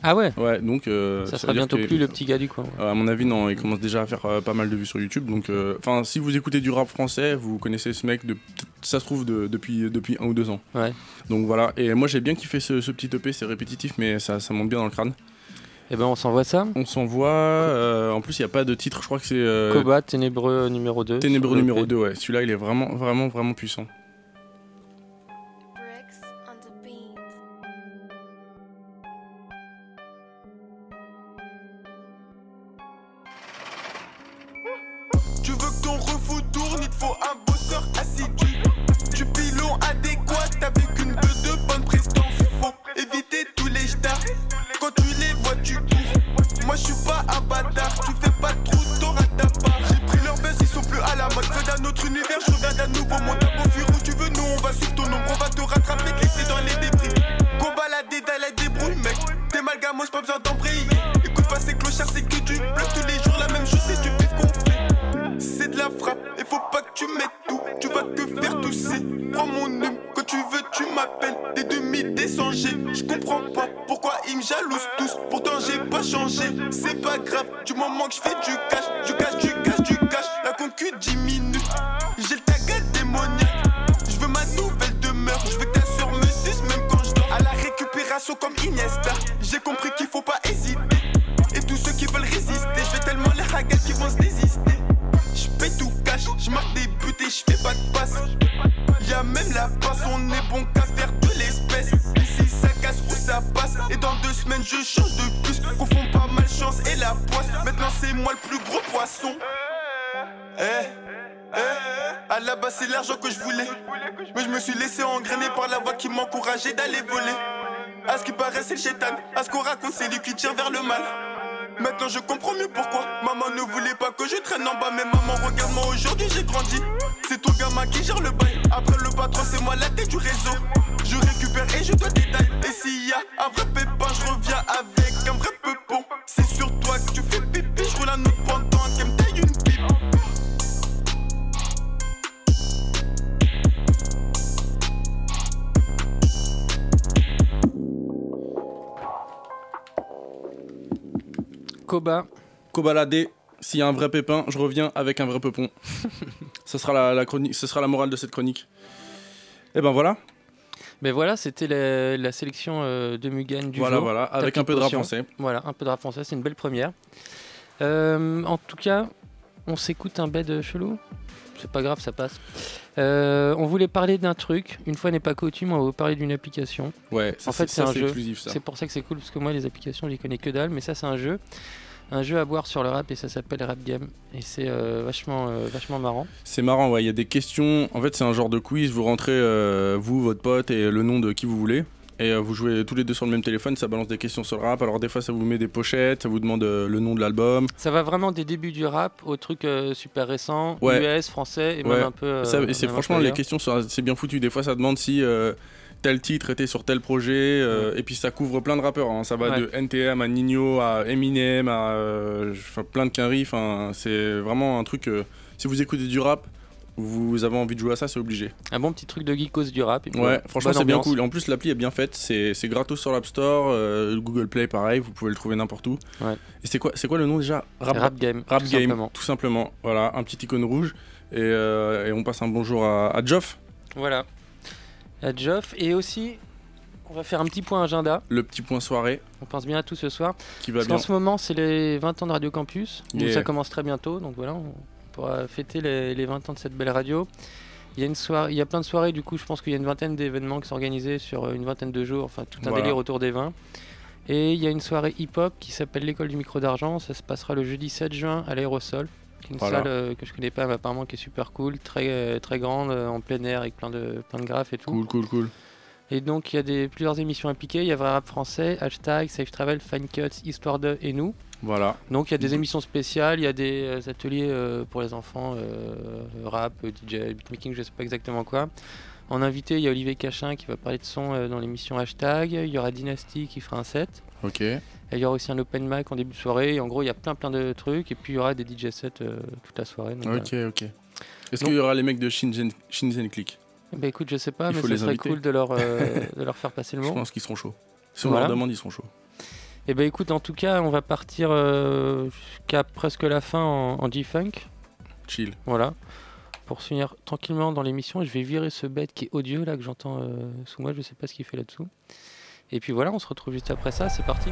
Ah ouais? Ouais donc... euh, Ça sera bientôt que- plus le petit gars du coin. euh, à mon avis, non, il commence déjà à faire euh, pas mal de vues sur YouTube. Donc, enfin, si vous écoutez du rap français, vous connaissez ce mec, de, ça se trouve de- depuis, depuis un ou deux ans. Ouais. Donc voilà, et moi j'ai bien kiffé ce, ce petit EP, c'est répétitif, mais ça, ça monte bien dans le crâne. Et ben on s'envoie ça On s'envoie, euh, en plus il n'y a pas de titre, je crois que c'est. euh, Koba, Ténébreux numéro 2. Ténébreux numéro EP. 2, ouais. Celui-là, il est vraiment, vraiment, vraiment puissant. La. Fais d'un autre univers, je reviens d'un nouveau monde. Beau fuir où tu veux, nous on va suivre ton ombre. On va te rattraper, te laisser dans les débris. Qu'on balader dans la débrouille, mec. T'es gamos, pas besoin d'embrayer. Écoute pas ces clochards, c'est que du bluff. Tous les jours, la même chose, c'est du pif qu'on fait. C'est de la frappe, et faut pas que tu mettes tout. Tu vas te faire tousser. Prends mon nom, quand tu veux, tu m'appelles. Des demi descendés, je comprends pas pourquoi ils me jalousent tous. Pourtant, j'ai pas changé, c'est pas grave. Du moment que je fais du cash, du cash, l'argent que je voulais. Mais je me suis laissé engrainer par la voix qui m'encourageait d'aller voler. À ce qui paraît c'est le chétan. À ce qu'on raconte c'est lui qui tire vers le mal. Maintenant je comprends mieux pourquoi Maman ne voulait pas que je traîne en bas Mais maman regarde-moi aujourd'hui j'ai grandi C'est ton gamin qui gère le bail Après le patron c'est moi la tête du réseau Je récupère et je te détaille Et s'il y a un vrai pépin je reviens avec un vrai peupon C'est sur toi que tu Koba. Kobalade, S'il y a un vrai pépin, je reviens avec un vrai peupon. ce, sera la, la chronique, ce sera la morale de cette chronique. Et ben voilà. Mais voilà, c'était la, la sélection euh, de Mugen du Voilà, jour. voilà, avec un peu de rap français. Voilà, un peu de rap français, c'est une belle première. Euh, en tout cas, on s'écoute un bed chelou. C'est pas grave, ça passe. Euh, on voulait parler d'un truc. Une fois n'est pas coutume, on va vous parler d'une application. Ouais, ça, en fait, c'est- un jeu. C'est pour ça que c'est cool parce que moi, les applications, j'y connais que dalle. Mais ça, c'est un jeu. Un jeu à boire sur le rap et ça s'appelle Rap Game. Et c'est euh, vachement, euh, vachement marrant. C'est marrant, ouais. Il y a des questions. En fait, c'est un genre de quiz. Vous rentrez, vous, votre pote et le nom de qui vous voulez. Et euh, vous jouez tous les deux sur le même téléphone. Ça balance des questions sur le rap. Alors, des fois, ça vous met des pochettes. Ça vous demande euh, le nom de l'album. Ça va vraiment des débuts du rap aux trucs euh, super récents, Ouais. US, français et Ouais. même un peu. euh, Ça, et c'est franchement, les questions, c'est bien foutu. Des fois, ça demande si euh, tel titre était sur tel projet. Et puis, ça couvre plein de rappeurs. hein. Ça va de NTM à Nino à Eminem à plein de quinries. Enfin, c'est vraiment un truc. si vous écoutez du rap, vous avez envie de jouer à ça, c'est obligé. Un bon petit truc de geekos du rap. et puis Ouais, franchement, c'est bien cool. En plus, l'appli est bien faite. C'est gratos sur l'App Store. euh, le Google Play, pareil. Vous pouvez le trouver n'importe où. Ouais. Et c'est quoi, c'est quoi le nom déjà? Rap Game, Rap tout Game, simplement. tout simplement. Voilà, un petit icône rouge. Et, euh, et on passe un bonjour à, à Geoff, Voilà. À Geoff. Et aussi, on va faire un petit point agenda. le petit point soirée On pense bien à tout ce soir. qui va Parce bien. qu'en ce moment, c'est les 20 ans de Radio Campus. Yeah. ça commence très bientôt. Donc voilà, on pourra fêter les, les 20 ans de cette belle radio. Il y, a une soirée, il y a plein de soirées, du coup, je pense qu'il y a une vingtaine d'événements qui sont organisés sur euh, une vingtaine de jours, enfin tout un Voilà. délire autour des vins. Et il y a une soirée hip-hop qui s'appelle l'école du micro d'argent. Ça se passera le jeudi 7 juin à l'aérosol, qui est une Voilà. salle euh, que je connais pas, mais apparemment qui est super cool, très, euh, très grande, euh, en plein air avec plein de, plein de graphes et tout. Cool, cool, cool. Et donc il y a des, plusieurs émissions impliquées. Il y a Vrai Rap Français, Hashtag, Safe Travel, Fine Cuts, Histoire de et nous. Voilà. Donc il y a des émissions spéciales, il y a des euh, ateliers euh, pour les enfants, euh, rap, DJ, beatmaking, je sais pas exactement quoi. En invité, il y a Olivier Cachin qui va parler de son euh, dans l'émission Hashtag. Il y aura Dynasty qui fera un set. Ok. Et il y aura aussi un open mic en début de soirée. Et en gros, il y a plein plein de trucs. Et puis il y aura des DJ sets toute la soirée. Donc, Ok, ok. Est-ce qu'il y aura les mecs de Shinzen, Shinzen Click? Bah écoute, je sais pas, Il mais ce serait inviter. cool de leur, de leur faire passer le mot. Je pense qu'ils seront chauds. Si on Voilà. leur demande, ils seront chauds. Et ben écoute, en tout cas, on va partir euh, jusqu'à presque la fin en, en G-Funk. Chill. Voilà. Pour se finir tranquillement dans l'émission, je vais virer ce bête qui est odieux là que j'entends euh, sous moi, je sais pas ce qu'il fait là-dessous. Et puis voilà, on se retrouve juste après ça, c'est parti.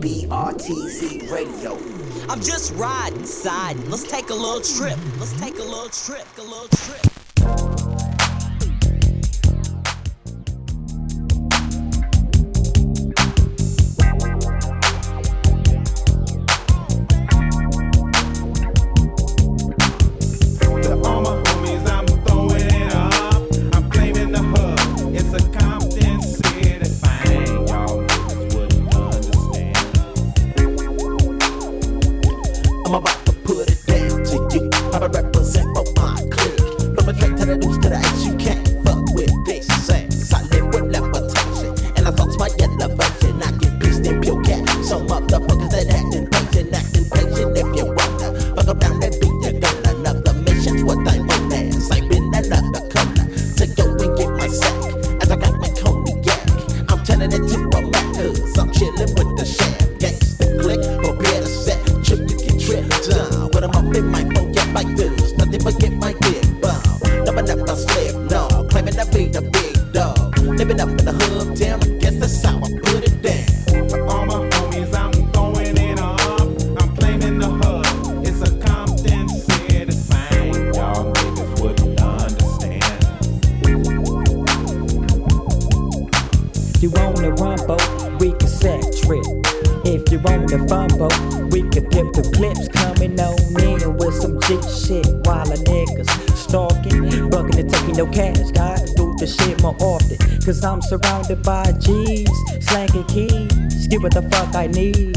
BRTZ Radio. I'm just riding, siding. Let's take a little trip. Let's take a little trip, a little trip. Living up in the hood, damn, I guess that's how I put it down. To all my homies, I'm throwing it up. I'm claiming the hub. It's a Compton city thing. Y'all niggas wouldn't understand. you want to rumble, we can set trip. If you want to fumble, we could dip the clips coming on in with some G shit while a niggas stalking, bucking and taking no cash. Gotta do the shit more often, cause I'm surrounded by G's, slanging keys, get what the fuck I need,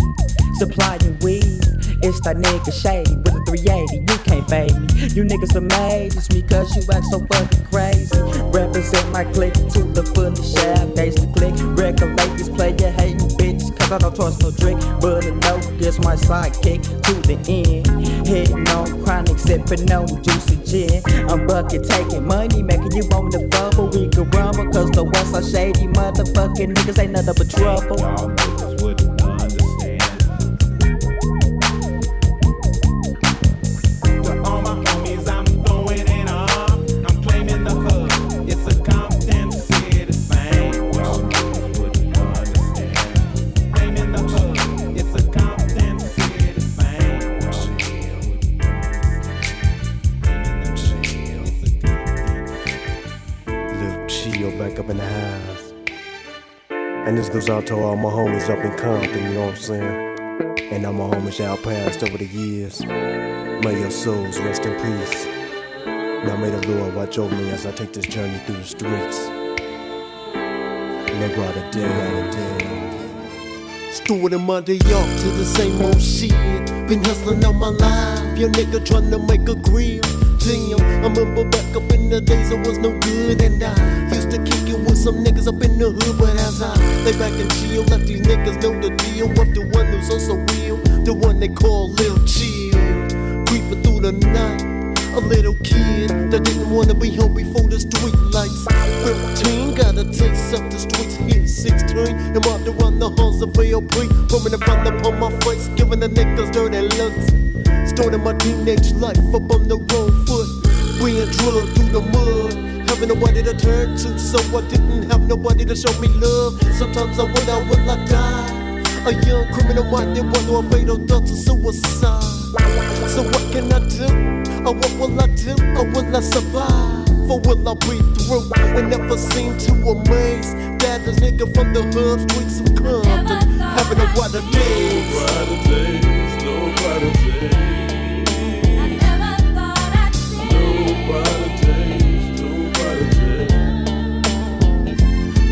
supplying weed. It's that nigga shady with a 380, you can't fade me. You niggas amaze me cause you act so fucking crazy. Represent my clique to the fully shaft, base the click. Regulate this player hating bitches cause I don't trust no Drake. But a no, guess my sidekick to the end. Hitting on chronic, sipping on juicy gin. I'm bucket taking money, making you want to bubble. We can rumble, cause the ones are shady motherfucking niggas ain't nothing but trouble. Goes out to all my homies up in Compton, you know what I'm saying? And all my homies y'all passed over the years. May your souls rest in peace. Now may the Lord watch over me as I take this journey through the streets. Never out of day. Starting my day off to the same old shit. Been hustling all my life, your nigga tryna make a grill. Damn, I remember back up in the days I was no good and I used to kick some niggas up in the hood. But as I lay back and chill, let these niggas know the deal with the one who's also real, the one they call Lil Chill. Creeping through the night, a little kid that didn't wanna be home before the street lights. 15, gotta taste of the streets. Hit 16, I'm out to run the halls of ALP. Putting a frown upon my face, giving the niggas dirty looks. Starting my teenage life up on the wrong foot. Being drugged through the mud. Having nobody to turn to, so I didn't have nobody to show me love. Sometimes I wonder, will I die? A young criminal minded one or a fatal thoughts of suicide. So what can I do? Or what will I do? Or will I survive? Or will I be through? We never seem to amaze. That is nigga from the hood streets of Compton. Having a what a days. Nobody days, nobody days.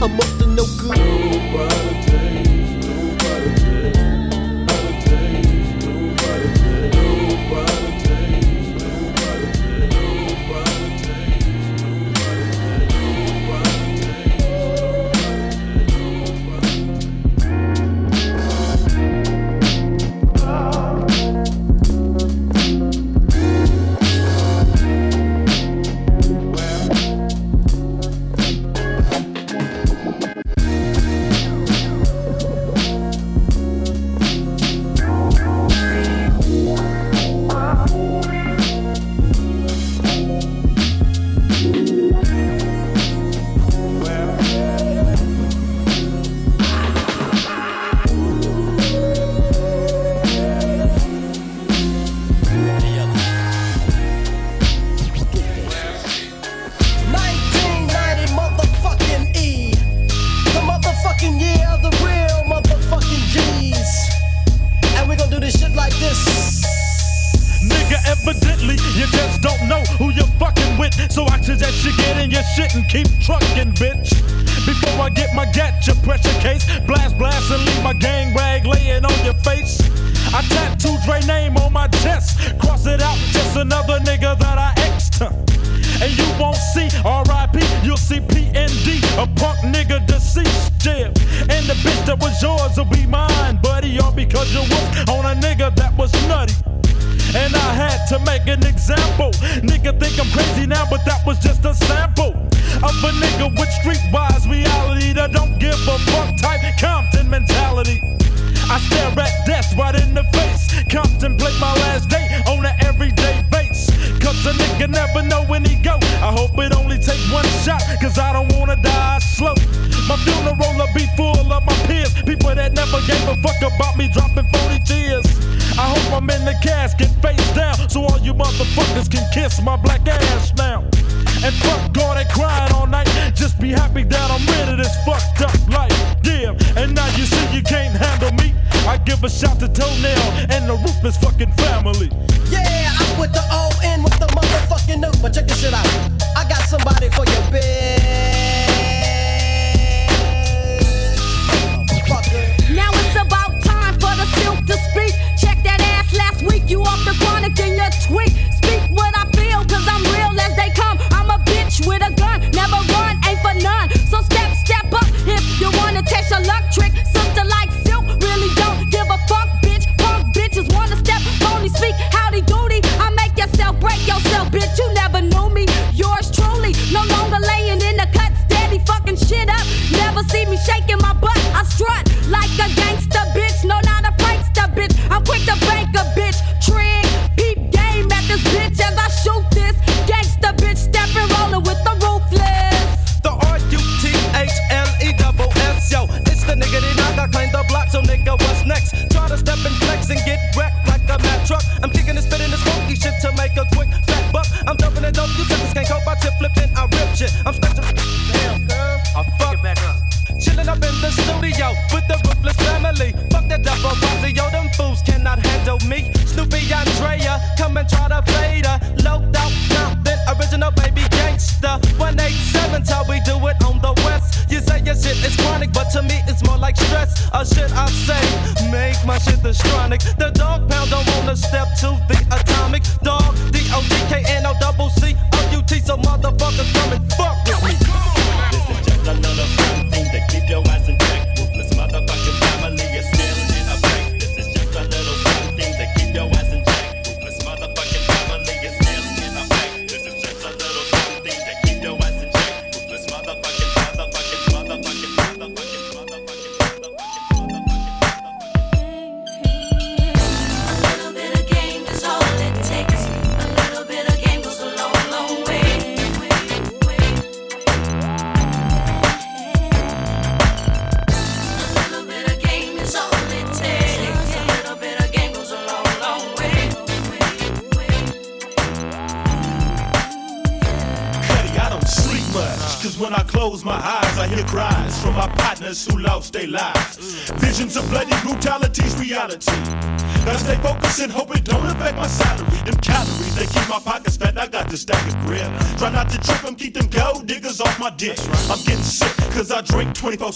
I'm up to no good.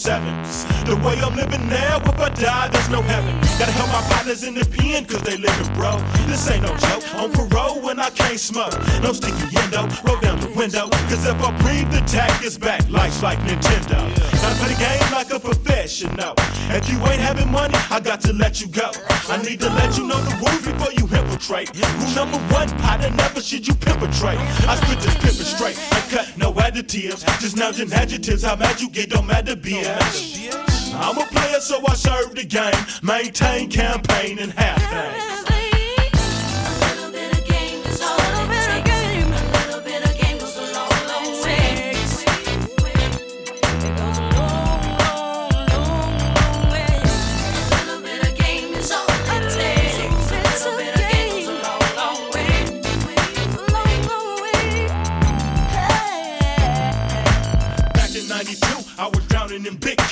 Drink 24 7. The way I'm living now, if I die, there's no heaven. Gotta help my partners in the pen when I can't smoke. No sticky endo, roll down the window. Cause if I breathe, the tag is back. Life's like Nintendo. Gotta play the game like a professional. If you ain't having money, I got to let you go. I need to let you know the rules before you infiltrate. Rule number one, partner, never should you perpetrate. I spit this pimpin' straight. I cut no additives, just nouns adjectives. How mad you get don't matter, bitch. I'm a player, so I serve the game. Maintain campaign and half things.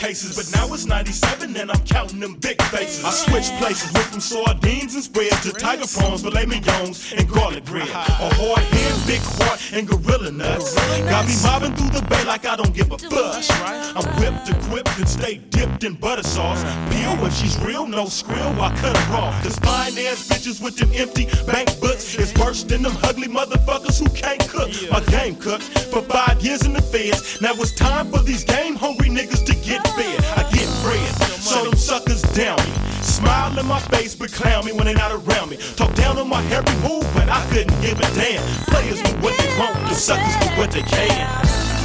Cases, but now it's 97 and I'm counting them big faces. I switched places with them sardines and spreads to tiger prawns, filet mignons, and garlic bread. A hard head, big heart, and gorilla nuts. Got me mobbing through the bay like I don't give a fuck. I'm whipped, equipped, and stay dipped in butter sauce. Peel when she's real, no skrill, I cut her off. Cause fine ass bitches with them empty bank books is worse than them ugly motherfuckers who can't cook. My game cooked for five years in the feds. Now it's time for these game hungry niggas to get fed. I get bread, so them suckers down me. Smile in my face, but clown me when they not around me. Talk down on my every move, but I couldn't give a damn. Players do what they want, the suckers do what they can.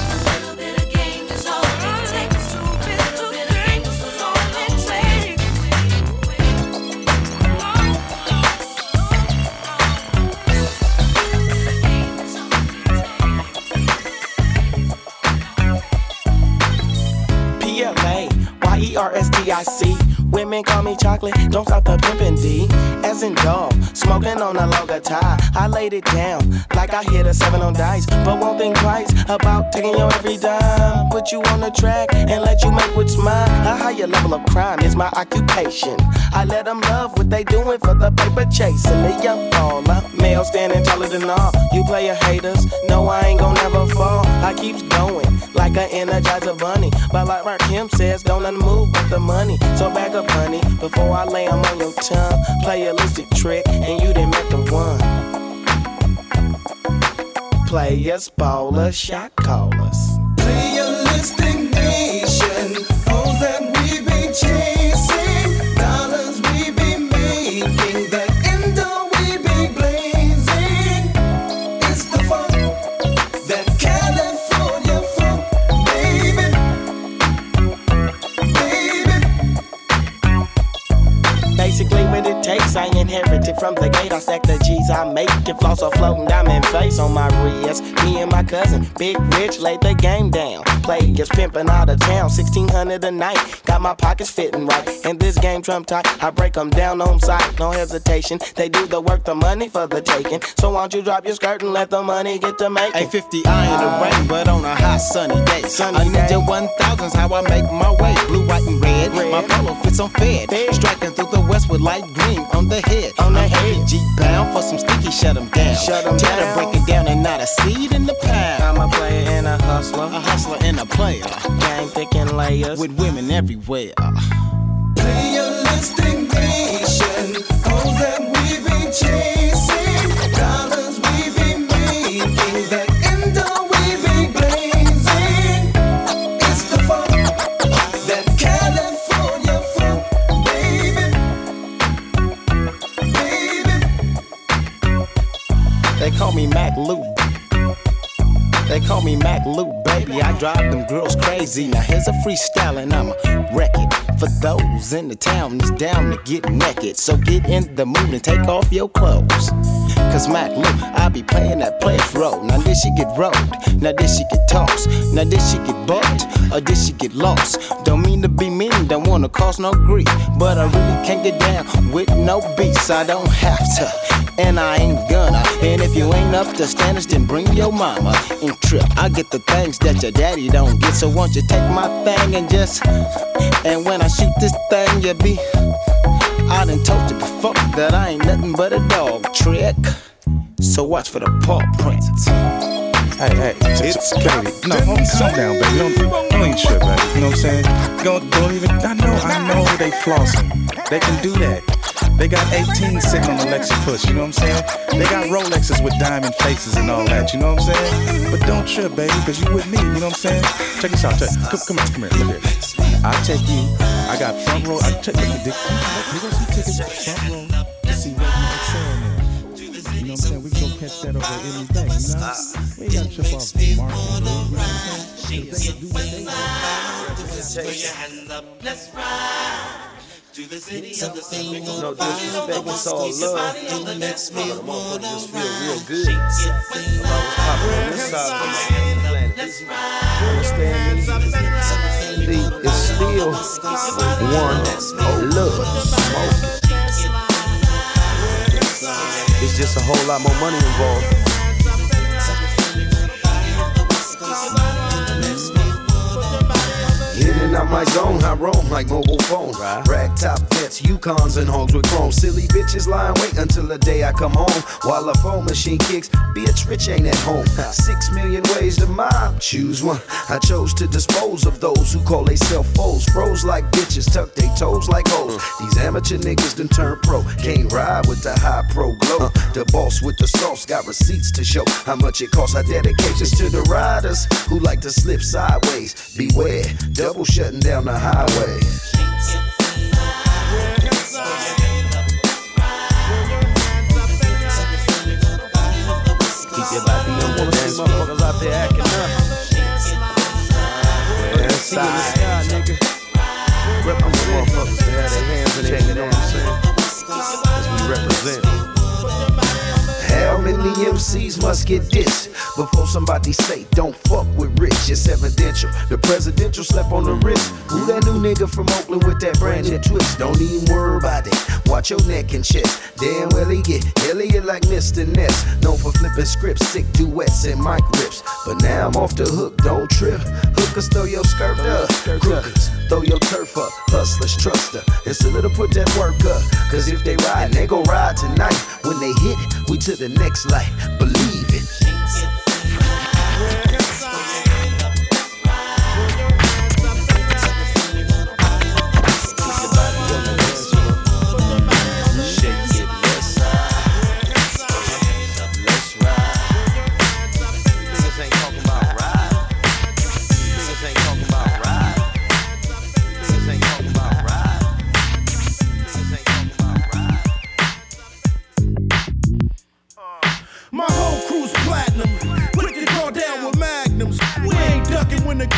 Y-E-R-S-T-I-C. Women call me chocolate, don't stop the pimpin' D. As in dog, smoking on a longer tie. I laid it down like I hit a seven on dice. But won't think twice about taking your every dime. Put you on the track and let you make what's mine. A higher level of crime is my occupation. I let them love what they doing for the paper chasing. The young baller, male standing taller than all. You player haters, no, I ain't gon' never fall. I keeps going like an energizer bunny. But like Rakim says, don't 'em move but the money. So back up, honey, before I lay 'em on your tongue. Play a listic trick, and you didn't met the one. Players, ballers, shot callers. And floss a floating diamond face on my wrist. Me and my cousin, Big Rich, laid the game down. Players pimping out of town, 1600 a night. Got my pockets fitting right. And this game trump tight, I break them down on sight, no hesitation. They do the work, the money for the taking. So why don't you drop your skirt and let the money get to making? Hey, 50 I in the rain, but on a hot sunny day. Sunny a ninja day. 1000's how I make my way. Blue, white, and red. My polo fits on fed. Striking through the west with light green on the head. On the I'm head. G bound for some sticky, shut shut 'em down. Shut 'em Tell down. break it down and not a seed in the pound. I'm a player and a hustler. A hustler and a player. Gang picking layers. With women everywhere. Realistic materialistic nation. Hoes that we be chasing, dollars we be making, that endo we be blazing. It's the funk, that California funk, baby, baby. They call me Mac Luke. They call me Mac Luke, baby. I drive them girls crazy. Now here's a freestyle and I'ma wreck it. For those in the town that's down to get naked. So get in the mood and take off your clothes. Cause Mac Luke, I be playing that players role. Now this she get rolled, now this she get tossed. Now this she get bucked, or did she get lost. Don't mean to be mean, don't wanna cause no grief. But I really can't get down with no beats. I don't have to, and I ain't gonna. And if you ain't up to standards, then bring your mama and trip. I get the things that your daddy don't get. So won't you take my thing and just. And when I shoot this thing, you be. I done told you before that I ain't nothing but a dog trick. So watch for the paw prints. Hey, hey, it's baby. No, hold, calm down, baby. Don't, don't even trip, baby. You know what I'm saying? Don't, don't even. I know, I know they flossing. They can do that. They got 18 sitting on the Lexus push, you know what I'm saying? They got Rolexes with diamond faces and all that, you know what I'm saying? But don't trip, baby, because you with me, you know what I'm saying? Check this out, check. Come, come here, come here, look here. I'll take you. I got front row. I check the dick. We got some tickets to front row to see what you excel in. You know what I'm saying? We can go catch that over at anything, you know? We ain't got to trip off the market. You know what I'm saying? They do what they do. Put your hands up, let's ride. To the city of the sun. No disrespect, it's all love. But the motherfucker just feel real good. If I was popping on this. side of the planet, you understand me? See, it's still one love. It's just a whole lot more money involved. In and out my zone, I roam like mobile phone. Rag top vets, Yukons and hogs with chrome. Silly bitches lying wait until the day I come home. While a phone machine kicks, Beatrice ain't at home. Six million ways to mob, choose one. I chose to dispose of those who call themselves foes. Froze like bitches, tuck they toes like hoes. These amateur niggas done turn pro. Can't ride with the high pro glow. The boss with the sauce got receipts to show how much it costs. I dedicate this to the riders who like to slip sideways. Beware, double shutting down the highway. Keep your body on the dance floor. Motherfuckers out there acting up. West side. nigga. Rep them motherfuckers to have their hands in it, you know what I'm saying? As we represent. How many MCs must get dissed before somebody say don't fuck with Rich? It's evidential. The presidential slap on the wrist. Who that new nigga from Oakland with that brand new twist? Don't even worry about it. Watch your neck and chest. Damn well he get Elliot like Mr. Ness. Known for flipping scripts, sick duets and mic rips. But now I'm off the hook, don't trip. Hookers throw your skirt up. Crookers throw your turf up. Hustlers trust her. It's a little put that work up. Cause if they ride, they gon' ride tonight. When they hit we to the next life. Believe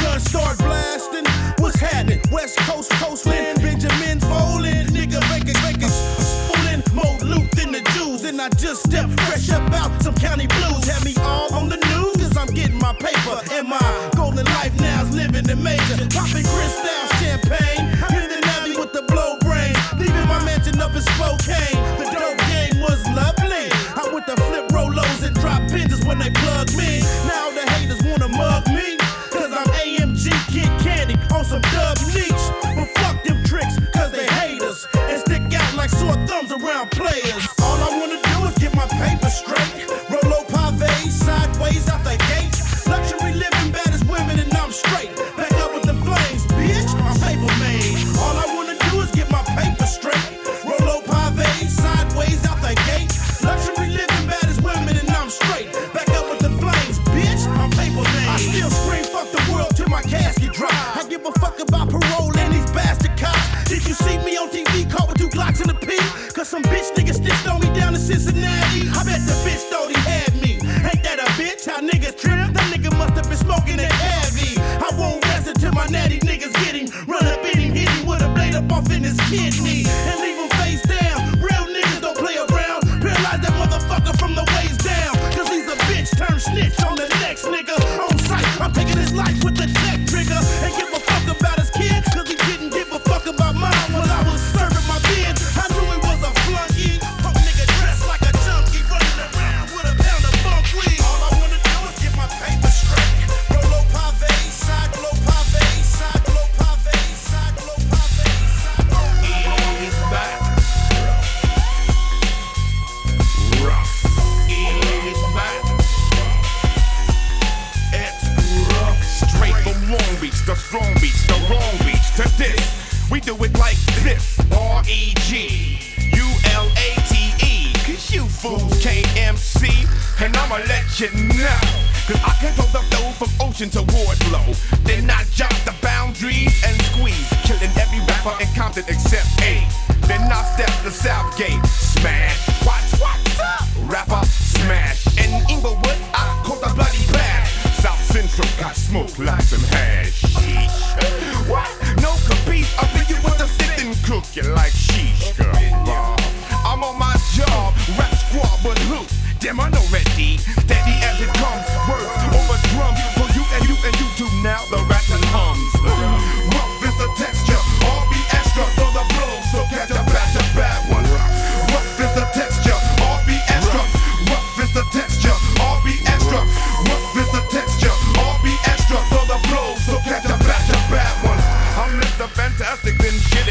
guns start blasting. What's happening? West Coast coasting. Benjamin Folin. Nigga making making fooling. More loot than the Jews. And I just stepped fresh up out some county blues. Had me all on the news. Cause I'm getting my paper. And my golden life now's living the major. Popping crystal champagne. In the Navy with the blow brain. Leaving my mansion up in Spokane. The dope game was lovely. I with the flip rolos and drop pins when they plug me.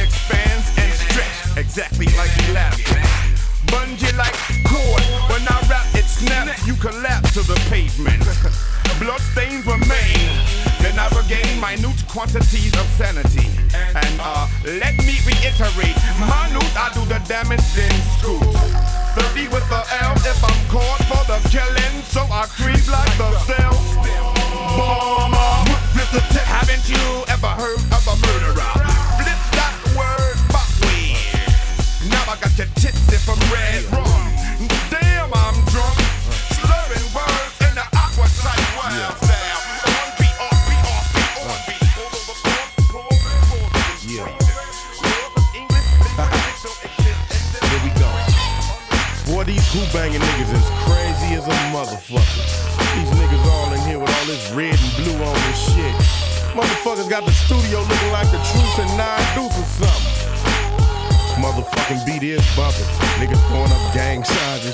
Expands and stretch exactly like elastic. Bungee like cord. When I rap, it snaps. You collapse to the pavement. Blood stains remain. Then I regain minute quantities of sanity. And uh, let me reiterate, minute I do the damage then scoot. 30 with the L if I'm caught for the killing, so I creep like the cell. Bomber. Haven't you ever heard of a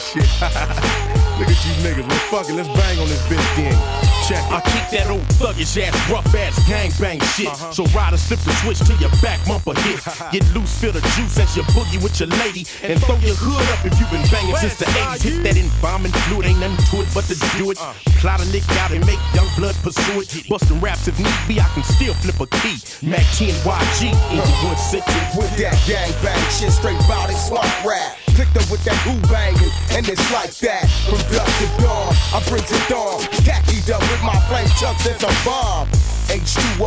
shit. Look at you niggas. Well, fuck it, let's bang on this bitch then. Check it. I keep that old thuggish ass, rough ass gang bang shit. Uh-huh. So riders flip the switch to your back bumper hit. Get loose, feel the juice as you boogie with your lady. And throw your hood up if you've been banging since the 80s. Hit that embalming fluid, ain't nothing to it but to do it. Uh. Plot a lick out and make young blood pursue it. Busting raps if need be, I can still flip a key. Mac 10 YG, 81 city. With that gang bang shit, straight bout it, swamp rap. Clicked up with that who banging, and it's like that. From dusk to dawn, I bring it on. Khakkied up with my flame chucks and a bomb. H2O,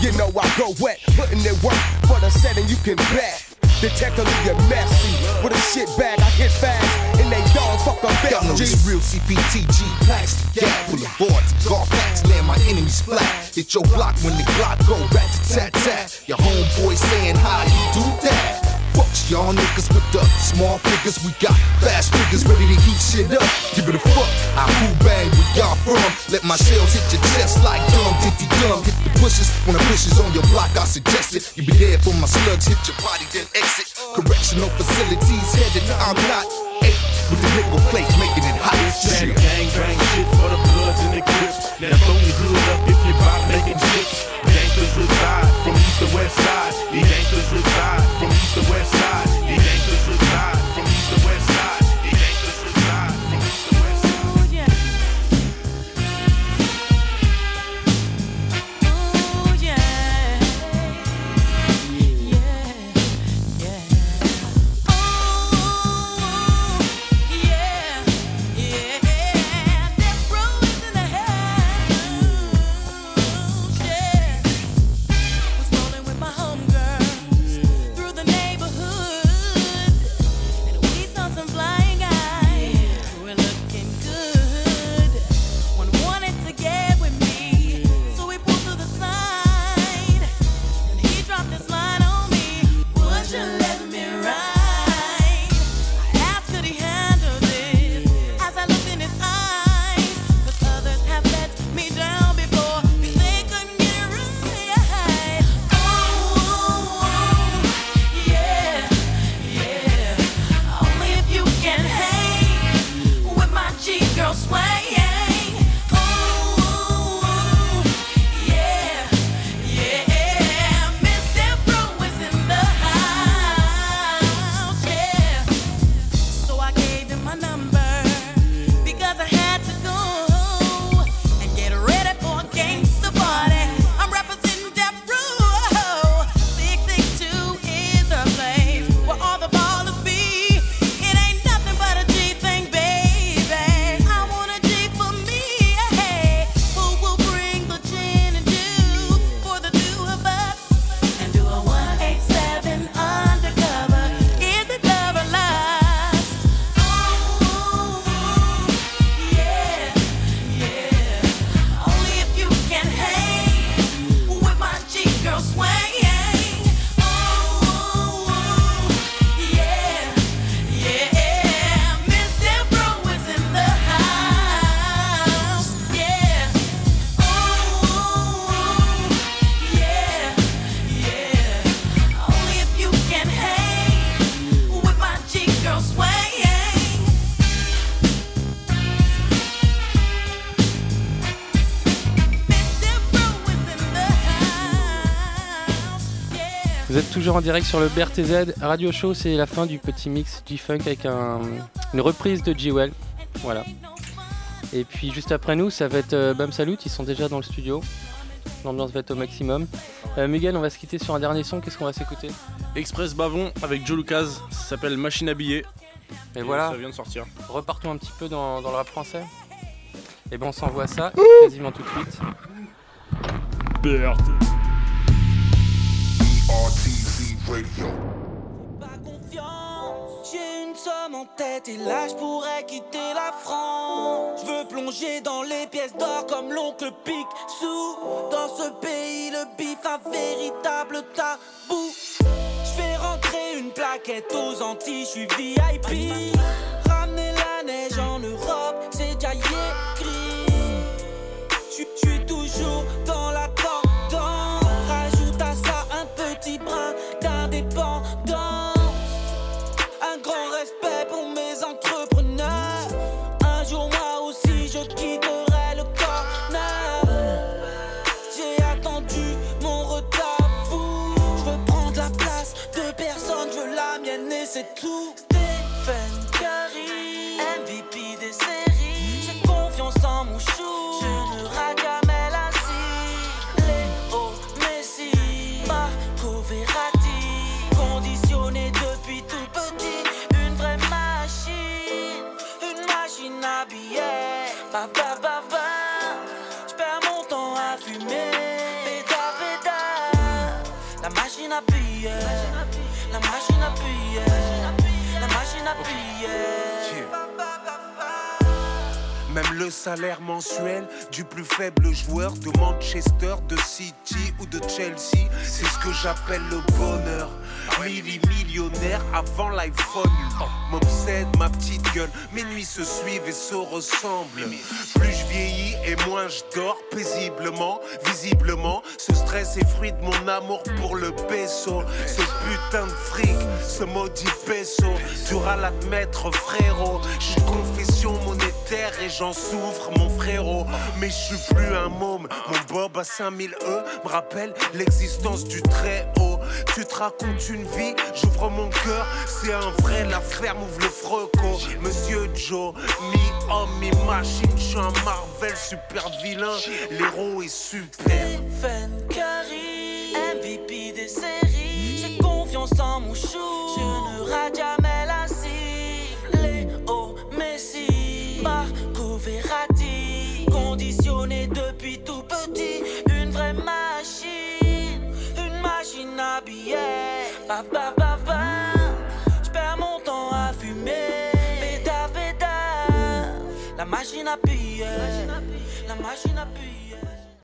you know I go wet, putting in work for the setting you can bet. Detective get messy with a shit bag. I hit fast and they don't fuck up Y'all know this real CPTG plastic gap full of boards, golf packs, land my enemies flat. Hit your block when the Glock go rat to tat tat. Your homeboy saying how you do that. Fucks y'all niggas with the small figures. We got fast figures ready to heat shit up. Give it a fuck. I who bang where y'all from. Let my shells hit your chest like dumb diddy dumb. Hit the bushes when the bushes on your block. I suggest it. You be there for my slugs. Hit your body then exit. Correctional facilities headed. I'm not eight with the nickel plate making it hot. That gang bang shit for the bloods and the crips. Now throw your hood up if you're about making chips. Gangsters reside from east to west side. The gangsters reside from east to west side. Toujours en direct sur le BRTZ Radio Show, c'est la fin du petit mix G-Funk avec un- une reprise de G-Well. Voilà. Et puis juste après nous, ça va être euh, Bam Salut, ils sont déjà dans le studio. L'ambiance va être au maximum. Euh, Miguel, on va se quitter sur un dernier son, qu'est-ce qu'on va s'écouter? Express Bavon avec Joe Lucas, ça s'appelle Machine à billets. Et voilà. Ça vient de sortir. Repartons un petit peu dans, dans le rap français. Et ben on s'envoie ça quasiment tout de suite. RTZ Radio. J'ai une somme en tête et là je pourrais quitter la France. Je veux plonger dans les pièces d'or comme l'oncle Picsou. Dans ce pays, le bif un véritable tabou. Je vais rentrer une plaquette aux Antilles, je suis VIP. Ramener la neige en Europe, c'est déjà écrit. Je suis toujours Un grand respect pour mes entrepreneurs. Un jour, moi aussi, je quitterai le corner. J'ai attendu mon retard fou. Je veux prendre la place de personne, je veux la mienne et c'est tout. Le salaire mensuel du plus faible joueur de Manchester, de City ou de Chelsea, c'est ce que j'appelle le bonheur. Milli-millionnaire avant l'iPhone. M'obsède ma petite gueule, mes nuits se suivent et se ressemblent. Plus je vieillis et moins je dors paisiblement, visiblement. Ce stress est fruit de mon amour pour le peso. Ce putain de fric, ce maudit peso. Dur à l'admettre, frérot. J'ai confession et j'en souffre, mon frérot. Mais je suis plus un môme. Mon bob à 5000 E me rappelle l'existence du très haut. Tu te racontes une vie, j'ouvre mon cœur. C'est un vrai, la ferme ouvre le freco. Monsieur Joe, mi-homme, mi-machine. Je suis un Marvel super vilain. L'héros est super. MVP des séries. J'ai confiance en mon. Je ne rate jamais m'habiller. Baf, baf, baf, baf. J'perds mon temps à fumer. Péta, péta. La machine à piller. La machine à piller.